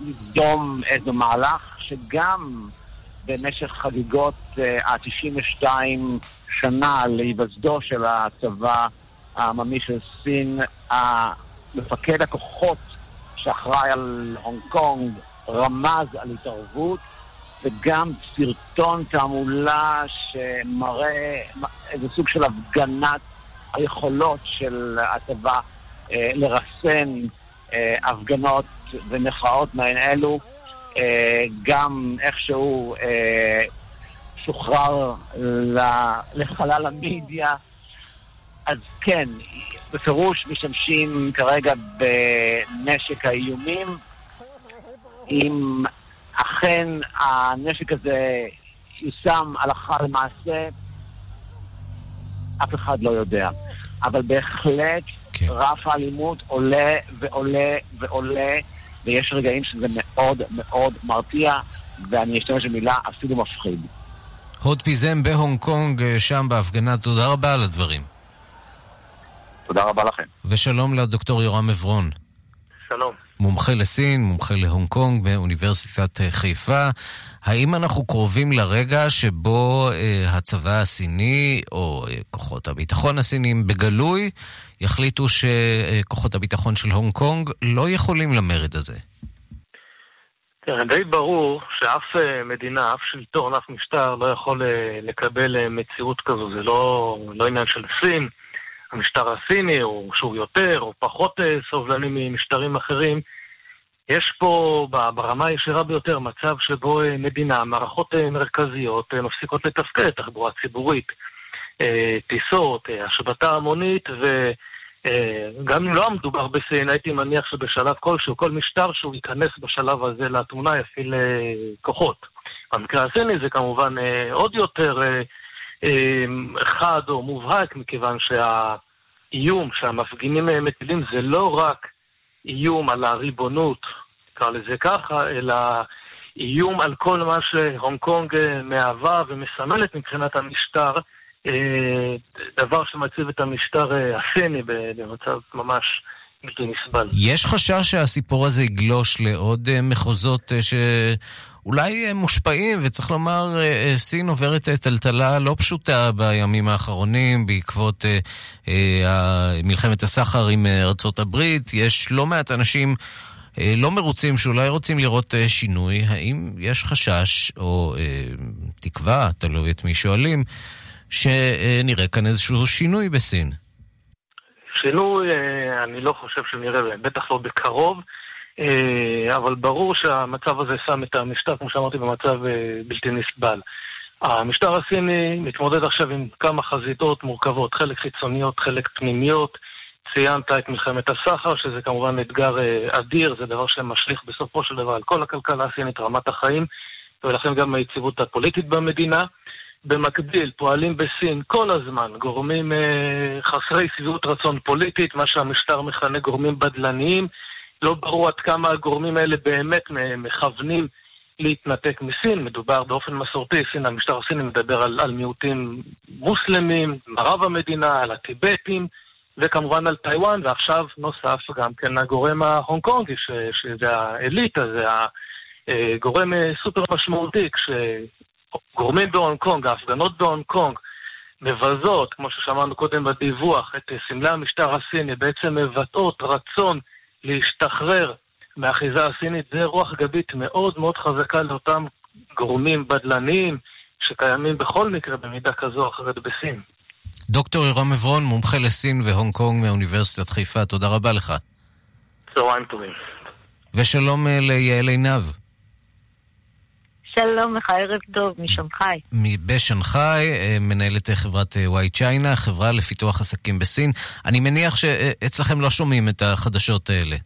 לדום איזה מהלך שגם במשך חגיגות ה-92 שנה להיווסדו של הצבא העממי של סין, מפקד הכוחות שאחראי על הונג קונג רמז על התערבות וגם סרטון תעמולה שמראה איזה סוג של הפגנת היכולות של הצבא אה, לרסן אה, הפגנות ומחאות מעין אלו. אה, גם איכשהו אה, שוחרר לחלל המדיה. אז כן, בפירוש משתמשים כרגע בנשק האיומים. אם אכן הנשק הזה יושם הלכה למעשה, אף אחד לא יודע. אבל בהחלט כן. רף האלימות עולה ועולה ועולה. ויש רגעים שזה מאוד מאוד מרתיע, ואני אשתמש במילה אפילו מפחיד. הוד פיזם בהונג קונג, אה, שם בהפגנה, תודה רבה על הדברים. תודה רבה לכם. ושלום לדוקטור יורם עברון. שלום. מומחה לסין, מומחה להונג קונג באוניברסיטת אה, חיפה. האם אנחנו קרובים לרגע שבו אה, הצבא הסיני, או אה, כוחות הביטחון הסינים בגלוי, יחליטו שכוחות הביטחון של הונג קונג לא יכולים למרד הזה? תראה, די ברור שאף אה, מדינה, אף שלטון, אף משטר לא יכול אה, לקבל אה, מציאות כזו. זה לא, לא עניין של סין. המשטר הסיני, או שהוא יותר או פחות סובלני ממשטרים אחרים, יש פה ברמה הישירה ביותר מצב שבו מדינה, מערכות מרכזיות מפסיקות לתפקד, תחבורה ציבורית, טיסות, השבתה המונית, וגם אם לא מדובר בסין, הייתי מניח שבשלב כלשהו, כל משטר שהוא ייכנס בשלב הזה לתמונה יפעיל כוחות. במקרה הסיני זה כמובן עוד יותר חד או מובהק, מכיוון שהאיום שהמפגינים מטילים זה לא רק איום על הריבונות, נקרא לזה ככה, אלא איום על כל מה שהונג קונג מהווה ומסמלת מבחינת המשטר, אה, דבר שמציב את המשטר אה, הסיני במצב ממש בלתי נסבל. יש חשש שהסיפור הזה יגלוש לעוד אה, מחוזות ש... אולי מושפעים, וצריך לומר, סין עוברת טלטלה לא פשוטה בימים האחרונים בעקבות מלחמת הסחר עם ארצות הברית. יש לא מעט אנשים לא מרוצים, שאולי רוצים לראות שינוי. האם יש חשש, או תקווה, תלוי את מי שואלים, שנראה כאן איזשהו שינוי בסין. שינוי, אה, אני לא חושב שנראה, בטח לא בקרוב, אה, אבל ברור שהמצב הזה שם את המשטר, כמו שאמרתי, במצב אה, בלתי נסבל. המשטר הסיני מתמודד עכשיו עם כמה חזיתות מורכבות, חלק חיצוניות, חלק פנימיות. ציינת את מלחמת הסחר, שזה כמובן אתגר אדיר, זה דבר שמשליך בסופו של דבר על כל הכלכלה הסינית, רמת החיים, ולכן גם היציבות הפוליטית במדינה. במקביל פועלים בסין כל הזמן גורמים אה, חסרי שביעות רצון פוליטית, מה שהמשטר מכנה גורמים בדלניים. לא ברור עד כמה הגורמים האלה באמת מכוונים להתנתק מסין. מדובר באופן מסורתי, סין, המשטר הסיני מדבר על, על מיעוטים מוסלמים, מערב המדינה, על הטיבטים, וכמובן על טיוואן, ועכשיו נוסף גם כן הגורם ההונג קונגי, שזה האליטה, זה הגורם אה, סופר משמעותי, כש... גורמים בהונג קונג, ההפגנות בהונג קונג, מבזות, כמו ששמענו קודם בדיווח, את סמלי המשטר הסיני, בעצם מבטאות רצון להשתחרר מהאחיזה הסינית, זה רוח גבית מאוד מאוד חזקה לאותם גורמים בדלניים שקיימים בכל מקרה במידה כזו או אחרת בסין. דוקטור ירום עברון, מומחה לסין והונג קונג מאוניברסיטת חיפה, תודה רבה לך. צהריים טובים. ושלום אה, ליעל עינב. שלום לך, ערב טוב, משנגחאי. בשנגחאי, אה, מנהלת חברת וואי אה, צ'יינה, חברה לפיתוח עסקים בסין. אני מניח שאצלכם לא שומעים את החדשות האלה.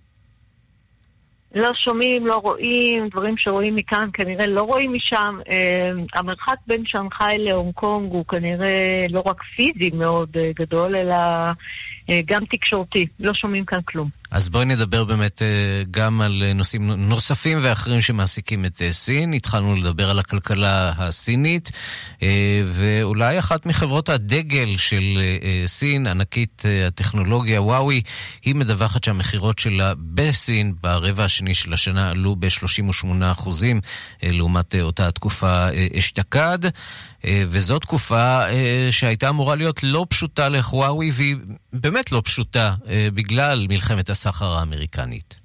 לא שומעים, לא רואים, דברים שרואים מכאן כנראה לא רואים משם. אה, המרחק בין שנגחאי להונג קונג הוא כנראה לא רק פיזי מאוד גדול, אלא גם תקשורתי. לא שומעים כאן כלום. אז בואי נדבר באמת אה, גם על אה, נושאים נוספים ואחרים שמעסיקים את אה, סין. התחלנו לדבר על הכלכלה הסינית, ואולי אחת מחברות הדגל של סין, ענקית הטכנולוגיה וואוי, היא מדווחת שהמכירות שלה בסין ברבע השני של השנה עלו ב-38% לעומת אותה תקופה אשתקד. וזו תקופה שהייתה אמורה להיות לא פשוטה לחוואוי, והיא באמת לא פשוטה בגלל מלחמת הסחר האמריקנית.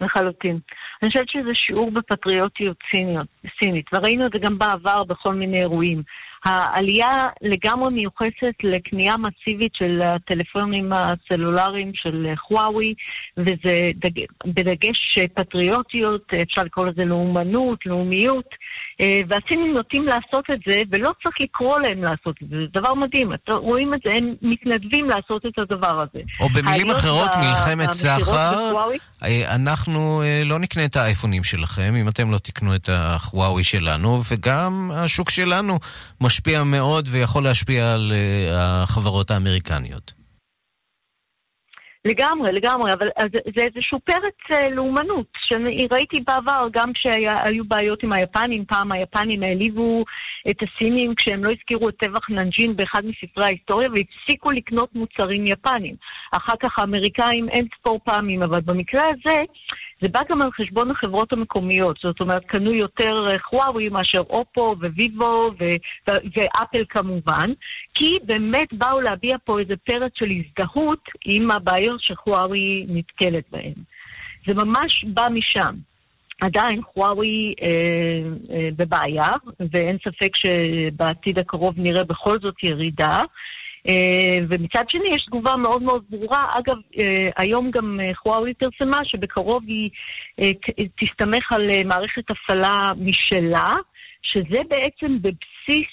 לחלוטין. אני חושבת שזה שיעור בפטריוטיות סיניות, סינית, וראינו את זה גם בעבר בכל מיני אירועים. העלייה לגמרי מיוחסת לקנייה מסיבית של הטלפונים הסלולריים של חוואוי, וזה דג... בדגש פטריוטיות, אפשר לקרוא לזה לאומנות, לאומיות, והסינים נוטים לעשות את זה, ולא צריך לקרוא להם לעשות את זה, זה דבר מדהים. רואים את זה, הם מתנדבים לעשות את הדבר הזה. או במילים אחרות, ב... מלחמת סחר, אה, אנחנו אה, לא נקנה את האייפונים שלכם, אם אתם לא תקנו את החוואוי שלנו, וגם השוק שלנו משפיע מאוד ויכול להשפיע על החברות האמריקניות. לגמרי, לגמרי, אבל זה איזשהו פרץ אה, לאומנות, שראיתי בעבר, גם כשהיו בעיות עם היפנים, פעם היפנים העליבו את הסינים כשהם לא הזכירו את טבח ננג'ין באחד מספרי ההיסטוריה והפסיקו לקנות מוצרים יפנים. אחר כך האמריקאים אין ספור פעמים, אבל במקרה הזה זה בא גם על חשבון החברות המקומיות, זאת אומרת, קנו יותר חוואוי אה, מאשר אופו וויבו ו- ו- ואפל כמובן, כי באמת באו להביע פה איזה פרץ של הזדהות עם הבעיות שחוואוי נתקלת בהן. זה ממש בא משם. עדיין חוואוי אה, אה, בבעיה, ואין ספק שבעתיד הקרוב נראה בכל זאת ירידה. אה, ומצד שני יש תגובה מאוד מאוד ברורה. אגב, אה, היום גם חוואוי פרסמה שבקרוב היא תסתמך על מערכת הפעלה משלה, שזה בעצם בבסיס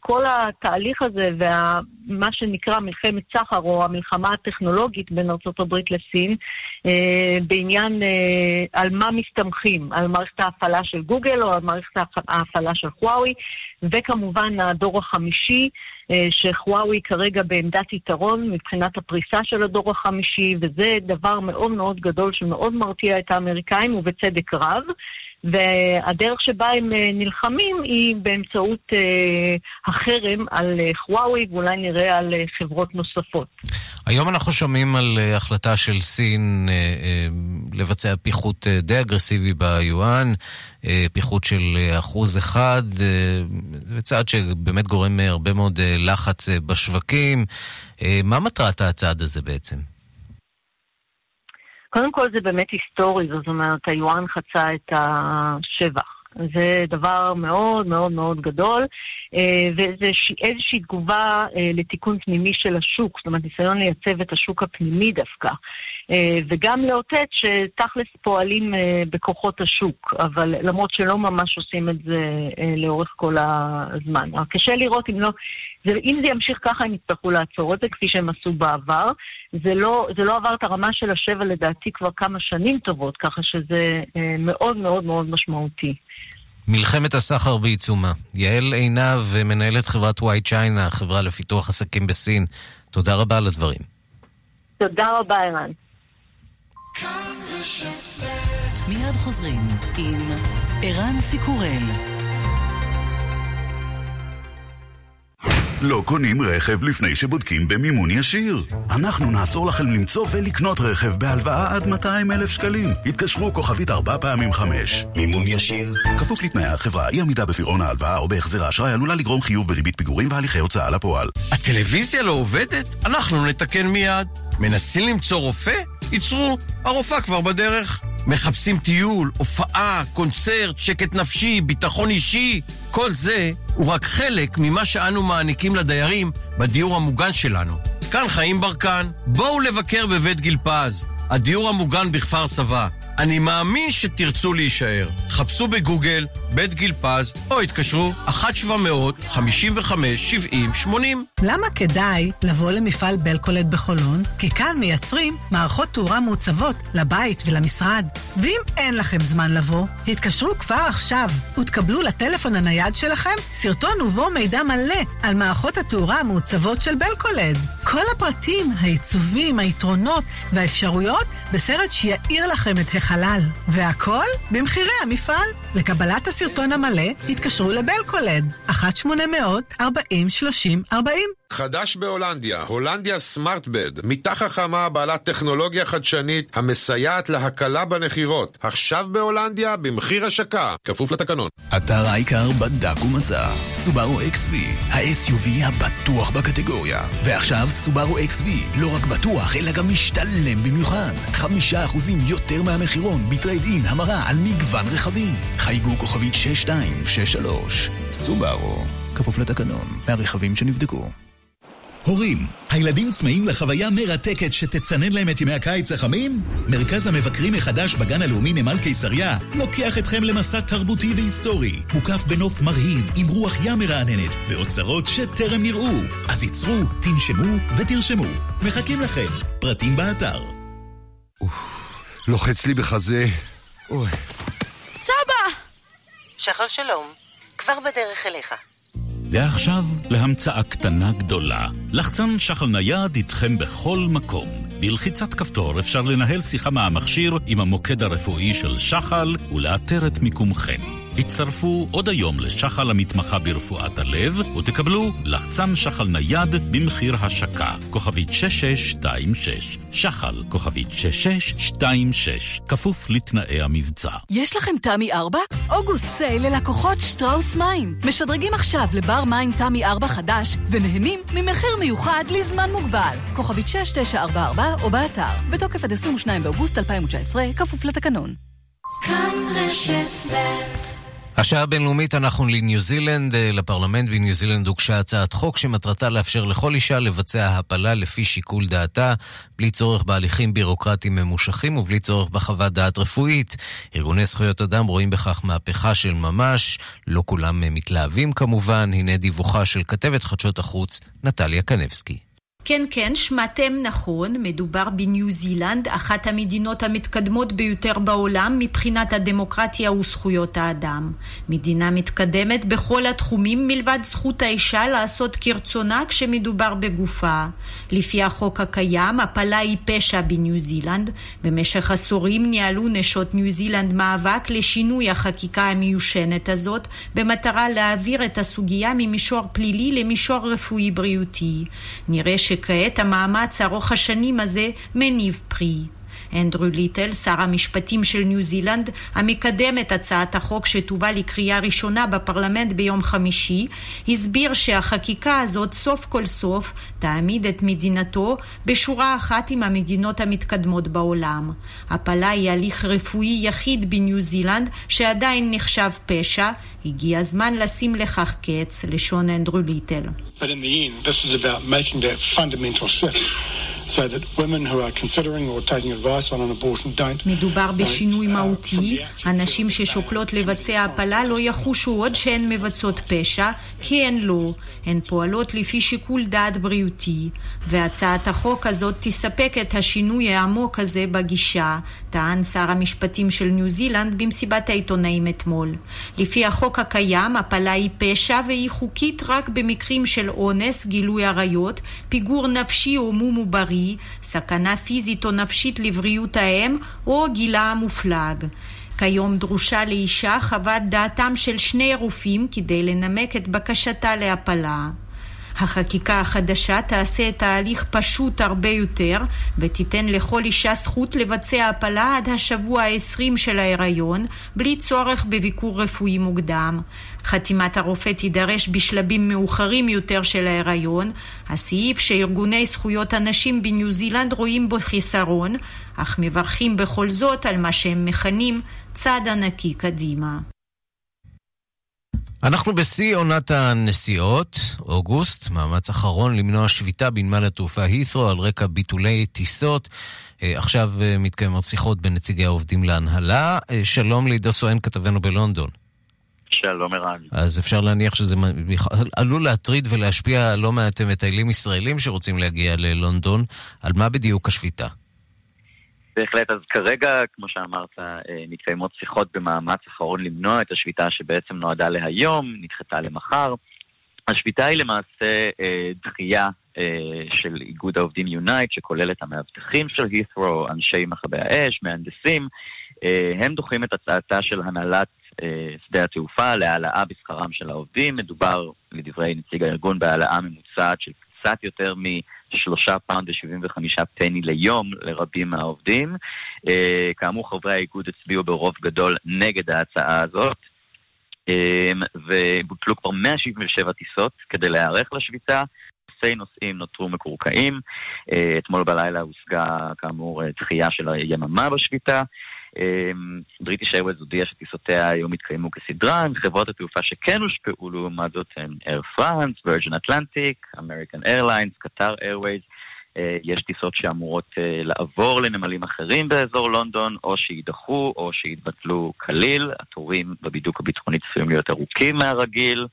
כל התהליך הזה ומה שנקרא מלחמת סחר או המלחמה הטכנולוגית בין ארה"ב לסין בעניין על מה מסתמכים, על מערכת ההפעלה של גוגל או על מערכת ההפעלה של חוואוי וכמובן הדור החמישי אה, שחוואוי כרגע בעמדת יתרון מבחינת הפריסה של הדור החמישי, וזה דבר מאוד מאוד גדול שמאוד מרתיע את האמריקאים, ובצדק רב. והדרך שבה הם אה, נלחמים היא באמצעות אה, החרם על חוואוי, ואולי נראה על חברות נוספות. היום אנחנו שומעים על uh, החלטה של סין uh, uh, לבצע פיחות די אגרסיבי ביואן, פיחות של אחוז אחד, צעד שבאמת גורם הרבה מאוד לחץ בשווקים. מה מטרת הצעד הזה בעצם? קודם כל זה באמת היסטורי, זאת אומרת, היואן חצה את השבח. זה דבר מאוד מאוד מאוד גדול, אה, וזה איזושהי תגובה אה, לתיקון פנימי של השוק, זאת אומרת, ניסיון לייצב את השוק הפנימי דווקא. אה, וגם לאותת שתכלס פועלים בכוחות השוק, אבל למרות שלא ממש עושים את זה לאורך כל הזמן. קשה לראות אם לא... זה, אם זה ימשיך ככה, הם יצטרכו לעצור את זה, כפי שהם עשו בעבר. זה לא, זה לא עבר את הרמה של השבע לדעתי כבר כמה שנים טובות, ככה שזה אה, מאוד מאוד מאוד משמעותי. מלחמת הסחר בעיצומה. יעל עינב, מנהלת חברת וואי צ'יינה, חברה לפיתוח עסקים בסין. תודה רבה על הדברים. תודה רבה, ערן. מיד חוזרים עם ערן סיקורל. לא קונים רכב לפני שבודקים במימון ישיר. אנחנו נעזור לכם למצוא ולקנות רכב בהלוואה עד 200 אלף שקלים. התקשרו כוכבית 4 פעמים 5. מימון ישיר. כפוף לתנאי החברה, אי עמידה בפירעון ההלוואה או בהחזר האשראי עלולה לגרום חיוב בריבית פיגורים והליכי הוצאה לפועל. הטלוויזיה לא עובדת? אנחנו נתקן מיד. מנסים למצוא רופא? ייצרו, הרופאה כבר בדרך. מחפשים טיול, הופעה, קונצרט, שקט נפשי, ביטחון אישי. כל זה הוא רק חלק ממה שאנו מעניקים לדיירים בדיור המוגן שלנו. כאן חיים ברקן, בואו לבקר בבית גיל פז, הדיור המוגן בכפר סבא. אני מאמין שתרצו להישאר. חפשו בגוגל בית גיל פז, או התקשרו 1-700-55-70-80. למה כדאי לבוא למפעל בלקולד בחולון? כי כאן מייצרים מערכות תאורה מעוצבות לבית ולמשרד. ואם אין לכם זמן לבוא, התקשרו כבר עכשיו ותקבלו לטלפון הנייד שלכם סרטון ובו מידע מלא על מערכות התאורה המעוצבות של בלקולד. כל הפרטים, העיצובים, היתרונות והאפשרויות בסרט שיאיר לכם את החלל. והכל במחירי המפעל. לקבלת הסרטון המלא, התקשרו לבלקולד, 1-800-40-30-40. חדש בהולנדיה, הולנדיה סמארטבד, מיטה חכמה בעלת טכנולוגיה חדשנית המסייעת להקלה בנחירות. עכשיו בהולנדיה במחיר השקה, כפוף לתקנון. אתר העיקר בדק ומצא, סובארו XV, ה-SUV הבטוח בקטגוריה. ועכשיו סובארו XV, לא רק בטוח, אלא גם משתלם במיוחד. חמישה אחוזים יותר מהמחירון בטרייד אין המרה על מגוון רכבים. חייגו כוכבית 6263, סובארו, כפוף לתקנון, מהרכבים שנבדקו. הורים, הילדים צמאים לחוויה מרתקת שתצנן להם את ימי הקיץ החמים? מרכז המבקרים מחדש בגן הלאומי נמל קיסריה לוקח אתכם למסע תרבותי והיסטורי, מוקף בנוף מרהיב עם רוח ים מרעננת ואוצרות שטרם נראו. אז תעצרו, תנשמו ותרשמו. מחכים לכם. פרטים באתר. לוחץ לי בחזה. אוי. סבא! שחר שלום, כבר בדרך אליך. ועכשיו להמצאה קטנה גדולה. לחצן שחל נייד איתכם בכל מקום. בלחיצת כפתור אפשר לנהל שיחה מהמכשיר עם המוקד הרפואי של שחל ולאתר את מיקומכם. הצטרפו עוד היום לשחל המתמחה ברפואת הלב ותקבלו לחצן שחל נייד במחיר השקה. כוכבית 6626. שחל, כוכבית 6626. כפוף לתנאי המבצע. יש לכם תמי 4? אוגוסט סייל ללקוחות שטראוס מים. משדרגים עכשיו לבר מים תמי 4 חדש ונהנים ממחיר מיוחד לזמן מוגבל. כוכבית 6944 או באתר. בתוקף עד 22 באוגוסט 2019, כפוף לתקנון. כאן רשת ב' השעה הבינלאומית אנחנו לניו זילנד. לפרלמנט בניו זילנד הוגשה הצעת חוק שמטרתה לאפשר לכל אישה לבצע הפלה לפי שיקול דעתה, בלי צורך בהליכים בירוקרטיים ממושכים ובלי צורך בחוות דעת רפואית. ארגוני זכויות אדם רואים בכך מהפכה של ממש, לא כולם מתלהבים כמובן. הנה דיווחה של כתבת חדשות החוץ, נטליה קנבסקי. כן, כן, שמעתם נכון, מדובר בניו זילנד, אחת המדינות המתקדמות ביותר בעולם מבחינת הדמוקרטיה וזכויות האדם. מדינה מתקדמת בכל התחומים מלבד זכות האישה לעשות כרצונה כשמדובר בגופה. לפי החוק הקיים, הפלה היא פשע בניו זילנד. במשך עשורים ניהלו נשות ניו זילנד מאבק לשינוי החקיקה המיושנת הזאת, במטרה להעביר את הסוגיה ממישור פלילי למישור רפואי בריאותי. נראה ש... שכעת המאמץ ארוך השנים הזה מניב פרי. אנדרו ליטל, שר המשפטים של ניו זילנד, המקדם את הצעת החוק שתובא לקריאה ראשונה בפרלמנט ביום חמישי, הסביר שהחקיקה הזאת סוף כל סוף תעמיד את מדינתו בשורה אחת עם המדינות המתקדמות בעולם. הפלה היא הליך רפואי יחיד בניו זילנד שעדיין נחשב פשע, הגיע הזמן לשים לכך קץ, לשון אנדרו ליטל. But in the end, this is about making that fundamental shift. So that women who are considering or taking advice on an abortion don't... מדובר בשינוי מהותי. הנשים ששוקלות לבצע הפלה לא יחושו עוד שהן מבצעות פשע, כי הן לא. הן פועלות לפי שיקול דעת בריאותי. והצעת החוק הזאת תספק את השינוי העמוק הזה בגישה, טען שר המשפטים של ניו זילנד במסיבת העיתונאים אתמול. לפי החוק הקיים, הפלה היא פשע והיא חוקית רק במקרים של אונס, גילוי עריות, פיגור נפשי או מום עוברי. סכנה פיזית או נפשית לבריאות האם או גילה המופלג. כיום דרושה לאישה חוות דעתם של שני רופאים כדי לנמק את בקשתה להפלה. החקיקה החדשה תעשה את ההליך פשוט הרבה יותר ותיתן לכל אישה זכות לבצע הפלה עד השבוע ה-20 של ההיריון בלי צורך בביקור רפואי מוקדם. חתימת הרופא תידרש בשלבים מאוחרים יותר של ההיריון, הסעיף שארגוני זכויות הנשים בניו זילנד רואים בו חיסרון, אך מברכים בכל זאת על מה שהם מכנים צעד ענקי קדימה. אנחנו בשיא עונת הנסיעות, אוגוסט, מאמץ אחרון למנוע שביתה בנמל התעופה הית'רו על רקע ביטולי טיסות. עכשיו מתקיימות שיחות בין נציגי העובדים להנהלה. שלום לעידו סואן, כתבנו בלונדון. שלום ערן. אז אפשר להניח שזה עלול להטריד ולהשפיע לא מעט מטיילים ישראלים שרוצים להגיע ללונדון. על מה בדיוק השביתה? בהחלט, אז כרגע, כמו שאמרת, אה, מתקיימות שיחות במאמץ אחרון למנוע את השביתה שבעצם נועדה להיום, נדחתה למחר. השביתה היא למעשה אה, דחייה אה, של איגוד העובדים יונייט, שכולל את המאבטחים של הית'רו, אנשי מכבי האש, מהנדסים. אה, הם דוחים את הצעתה של הנהלת אה, שדה התעופה להעלאה בשכרם של העובדים. מדובר, לדברי נציג הארגון, בהעלאה ממוצעת של קצת יותר משלושה פאונד ושבעים וחמישה פני ליום לרבים מהעובדים. אה, כאמור, חברי האיגוד הצביעו ברוב גדול נגד ההצעה הזאת. ובוטלו כבר 177 טיסות כדי להיערך לשביתה. אלפי נוסעים נותרו מקורקעים. אתמול בלילה הושגה כאמור דחייה של היממה בשביתה. בריטיש איירוויז הודיע שטיסותיה היום יתקיימו כסדרן, חברות התעופה שכן הושפעו לעומת זאת הן אייר פרנס, וירג'ן אטלנטיק, אמריקן איירליינס, קטאר איירוויז. יש טיסות שאמורות לעבור לנמלים אחרים באזור לונדון, או שיידחו או שיתבטלו כליל. התורים בבידוק הביטחוני צפויים להיות ארוכים מהרגיל,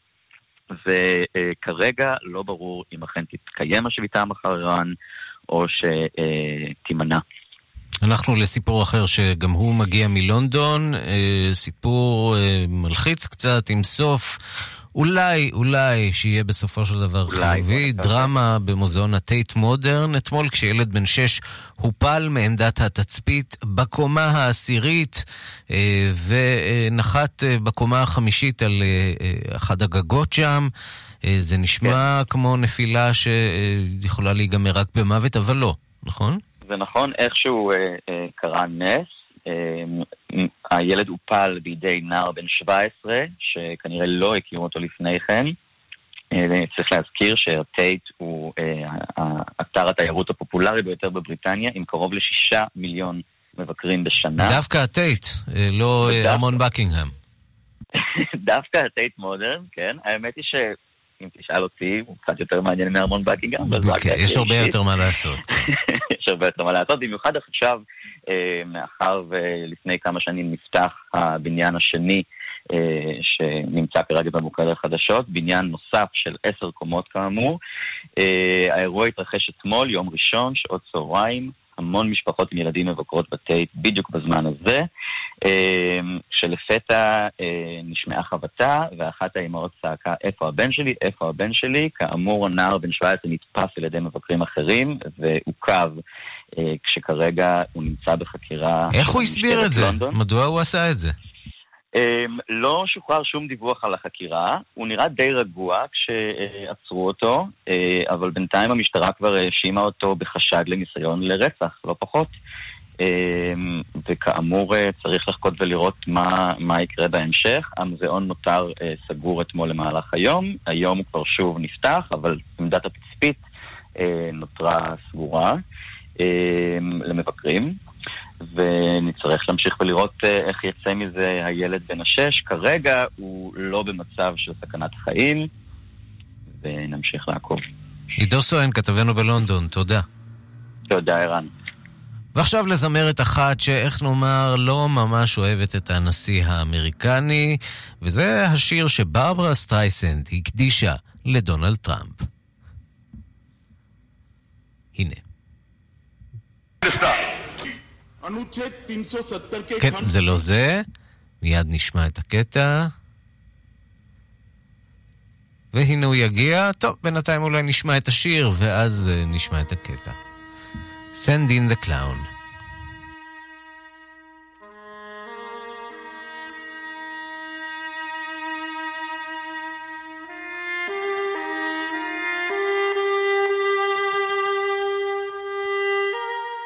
וכרגע לא ברור אם אכן תתקיים השביתה מחר ערן, או שתימנע. אנחנו לסיפור אחר שגם הוא מגיע מלונדון, סיפור מלחיץ קצת, עם סוף אולי, אולי, שיהיה בסופו של דבר חיובי, דרמה במוזיאון הטייט מודרן. אתמול כשילד בן שש הופל מעמדת התצפית בקומה העשירית ונחת בקומה החמישית על אחד הגגות שם. זה נשמע כן. כמו נפילה שיכולה להיגמר רק במוות, אבל לא, נכון? זה נכון, איכשהו אה, אה, קרה נס. אה, הילד הופל בידי נער בן 17, שכנראה לא הכירו אותו לפני כן. אה, צריך להזכיר שהטייט הוא אה, אתר התיירות הפופולרי ביותר בבריטניה, עם קרוב לשישה מיליון מבקרים בשנה. דווקא הטייט, אה, לא אה, ארמון בקינגהם. דווקא הטייט מודרן, כן. האמת היא ש... אם תשאל אותי, הוא קצת יותר מעניין מארמון בקינגהם. כן, יש הרבה יותר מה לעשות. יש הרבה יותר מה לעשות, במיוחד עכשיו, מאחר ולפני כמה שנים נפתח הבניין השני שנמצא כרגע במוקד החדשות, בניין נוסף של עשר קומות כאמור. האירוע התרחש אתמול, יום ראשון, שעות צהריים. המון משפחות עם ילדים מבקרות בטייט בדיוק בזמן הזה, שלפתע נשמעה חבטה, ואחת האימהות צעקה, איפה הבן שלי? איפה הבן שלי? כאמור, הנער בן 17 נתפס על ידי מבקרים אחרים, ועוכב כשכרגע הוא נמצע בחקירה. איך הוא הסביר את זה? לונדון. מדוע הוא עשה את זה? Um, לא שוחרר שום דיווח על החקירה, הוא נראה די רגוע כשעצרו אותו, uh, אבל בינתיים המשטרה כבר האשימה אותו בחשד לניסיון לרצח, לא פחות. Um, וכאמור uh, צריך לחכות ולראות מה, מה יקרה בהמשך. המוזיאון נותר uh, סגור אתמול למהלך היום, היום הוא כבר שוב נפתח, אבל עמדת התצפית uh, נותרה סגורה uh, למבקרים. ונצטרך להמשיך ולראות איך יצא מזה הילד בן השש. כרגע הוא לא במצב של סכנת חיים, ונמשיך לעקוב. עידו סואן, כתבנו בלונדון, תודה. תודה, ערן. ועכשיו לזמרת אחת שאיך נאמר לא ממש אוהבת את הנשיא האמריקני, וזה השיר שברברה סטרייסנד הקדישה לדונלד טראמפ. הנה. כן, זה לא זה. מיד נשמע את הקטע. והנה הוא יגיע. טוב, בינתיים אולי נשמע את השיר, ואז נשמע את הקטע. Send in the clown.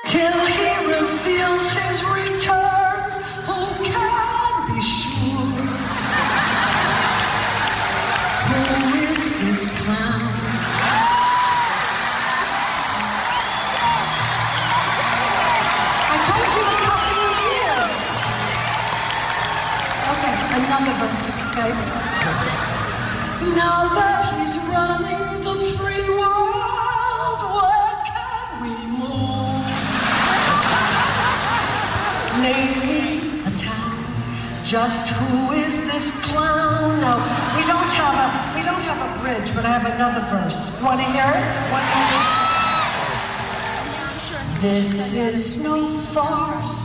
Till he reveals his return. escape. Now that he's running the free world, where can we move? Name me a town. Just who is this clown? No, we don't have a we don't have a bridge, but I have another verse. Want to hear it? One more. This is no farce.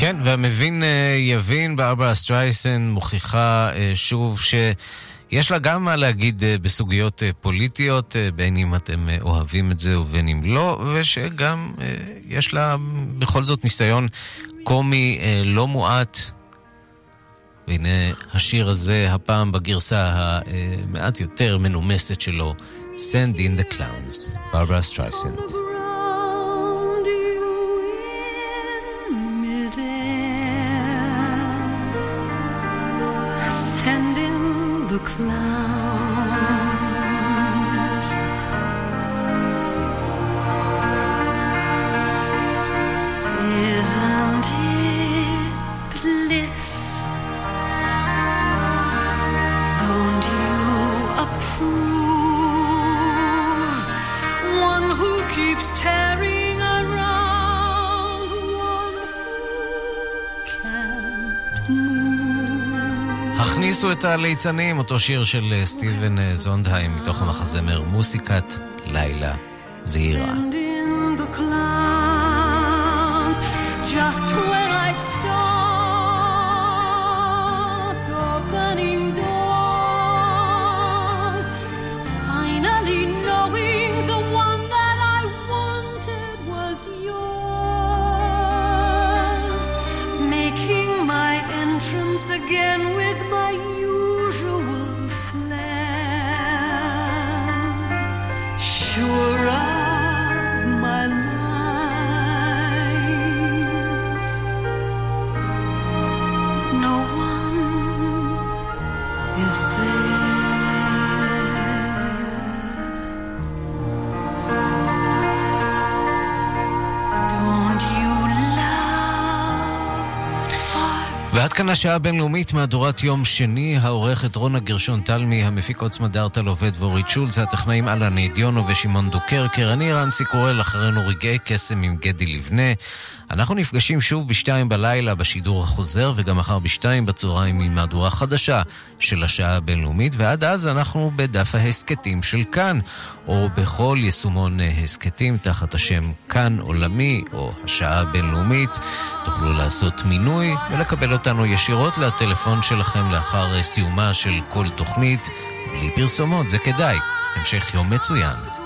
כן, והמבין אה, יבין, ברברה סטרייסן מוכיחה אה, שוב שיש לה גם מה להגיד אה, בסוגיות פוליטיות, בין אם אתם אוהבים את זה ובין אם לא, ושגם יש לה בכל זאת ניסיון קומי לא מועט. והנה השיר הזה, הפעם בגרסה המעט יותר מנומסת שלו, Send in the Clowns, ברברה סטרייסן. Keeps tearing around, one who can't move. הכניסו את הליצנים, אותו שיר של אה, סטיבן אה, זונדהיים מתוך המחזמר מוסיקת לילה clowns. Just when I'd stopped again with my ועד כאן השעה הבינלאומית, מהדורת יום שני, העורכת רונה גרשון תלמי, המפיק עוצמה דרטל עובד ואורית שולץ, הטכנאים אלן אידיונו ושמעון דוקרקר, אני רנסי קורל, אחרינו רגעי קסם עם גדי לבנה. אנחנו נפגשים שוב בשתיים בלילה בשידור החוזר, וגם מחר בשתיים בצהריים עם מהדורה חדשה של השעה הבינלאומית, ועד אז אנחנו בדף ההסכתים של כאן, או בכל יישומון הסכתים תחת השם כאן עולמי, או השעה הבינלאומית. תוכלו לעשות מינוי ולקבל אותנו ישירות לטלפון שלכם לאחר סיומה של כל תוכנית, בלי פרסומות, זה כדאי. המשך יום מצוין.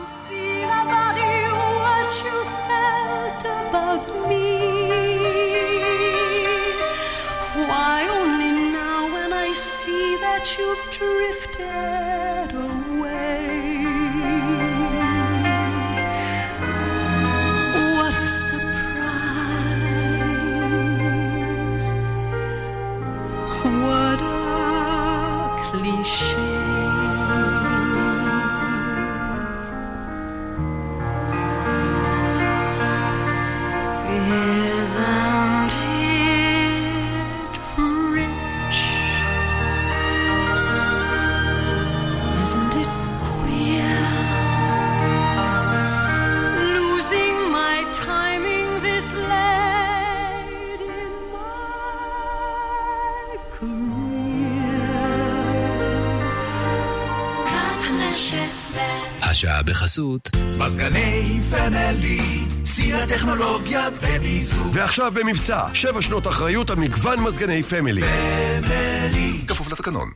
Drifted השעה בחסות. מזגני פמילי, שיא הטכנולוגיה במיזוג. ועכשיו במבצע, שבע שנות אחריות על מגוון מזגני פמילי. פמילי. כפוף לתקנון.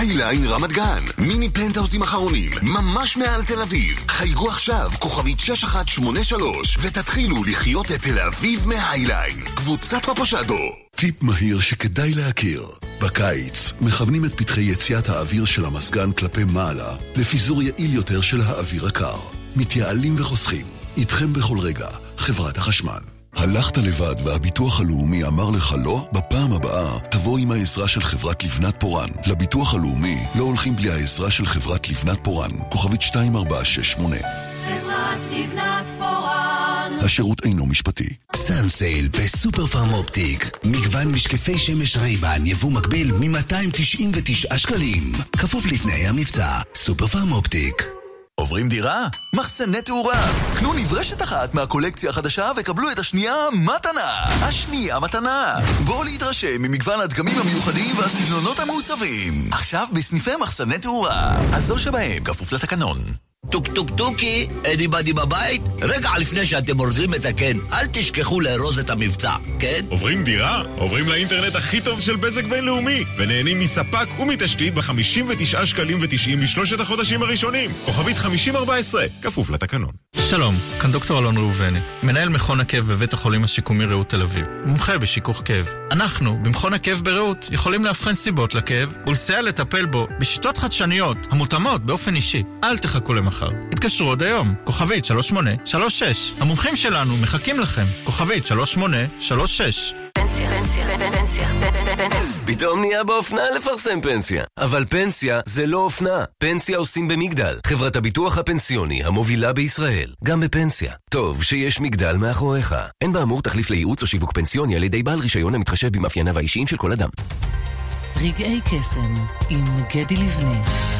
הייליין רמת גן, מיני פנטהאוזים אחרונים, ממש מעל תל אביב. חייגו עכשיו, כוכבית 6183, ותתחילו לחיות את תל אביב מהייליין. קבוצת פפושדו. טיפ מהיר שכדאי להכיר. בקיץ מכוונים את פתחי יציאת האוויר של המזגן כלפי מעלה לפיזור יעיל יותר של האוויר הקר. מתייעלים וחוסכים. איתכם בכל רגע, חברת החשמל. הלכת לבד והביטוח הלאומי אמר לך לא? בפעם הבאה תבוא עם העזרה של חברת לבנת פורן. לביטוח הלאומי לא הולכים בלי העזרה של חברת לבנת פורן. כוכבית 2468 חברת לבנת פורן. השירות אינו משפטי. Sun Sale בסופר פארם אופטיק. מגוון משקפי שמש רייבן יבוא מקביל מ-299 שקלים. כפוף לתנאי המבצע. סופר פארם אופטיק. עוברים דירה? מחסני תאורה. קנו נברשת אחת מהקולקציה החדשה וקבלו את השנייה מתנה. השנייה מתנה. בואו להתרשם ממגוון הדגמים המיוחדים והסגנונות המעוצבים. עכשיו בסניפי מחסני תאורה. הזול שבהם כפוף לתקנון. טוק טוק טוקי, אניבדי בבית? רגע לפני שאתם אורזים את הקן, אל תשכחו לארוז את המבצע, כן? עוברים דירה? עוברים לאינטרנט הכי טוב של בזק בינלאומי, ונהנים מספק ומתשתית ב-59 שקלים ו-90 לשלושת החודשים הראשונים. כוכבית 5014, כפוף לתקנון. שלום, כאן דוקטור אלון ראובני, מנהל מכון הכאב בבית החולים השיקומי רעות תל אביב, מומחה בשיכוך כאב. אנחנו, במכון הכאב ברעות, יכולים לאבחן סיבות לכאב ולסייע לטפל בו בשיטות חדשניות המותאמות באופן אישי. אל תחכו למחר. התקשרו עוד היום, כוכבית 3836. המומחים שלנו מחכים לכם, כוכבית 3836. פנסיה, פנסיה, פנסיה, פתאום נהיה באופנה לפרסם פנסיה. אבל פנסיה זה לא אופנה. פנסיה עושים במגדל, חברת הביטוח הפנסיוני המובילה בישראל. גם בפנסיה. טוב שיש מגדל מאחוריך. אין באמור תחליף לייעוץ או שיווק פנסיוני על ידי בעל רישיון המתחשב במאפייניו האישיים של כל אדם. רגעי קסם עם גדי לבנה.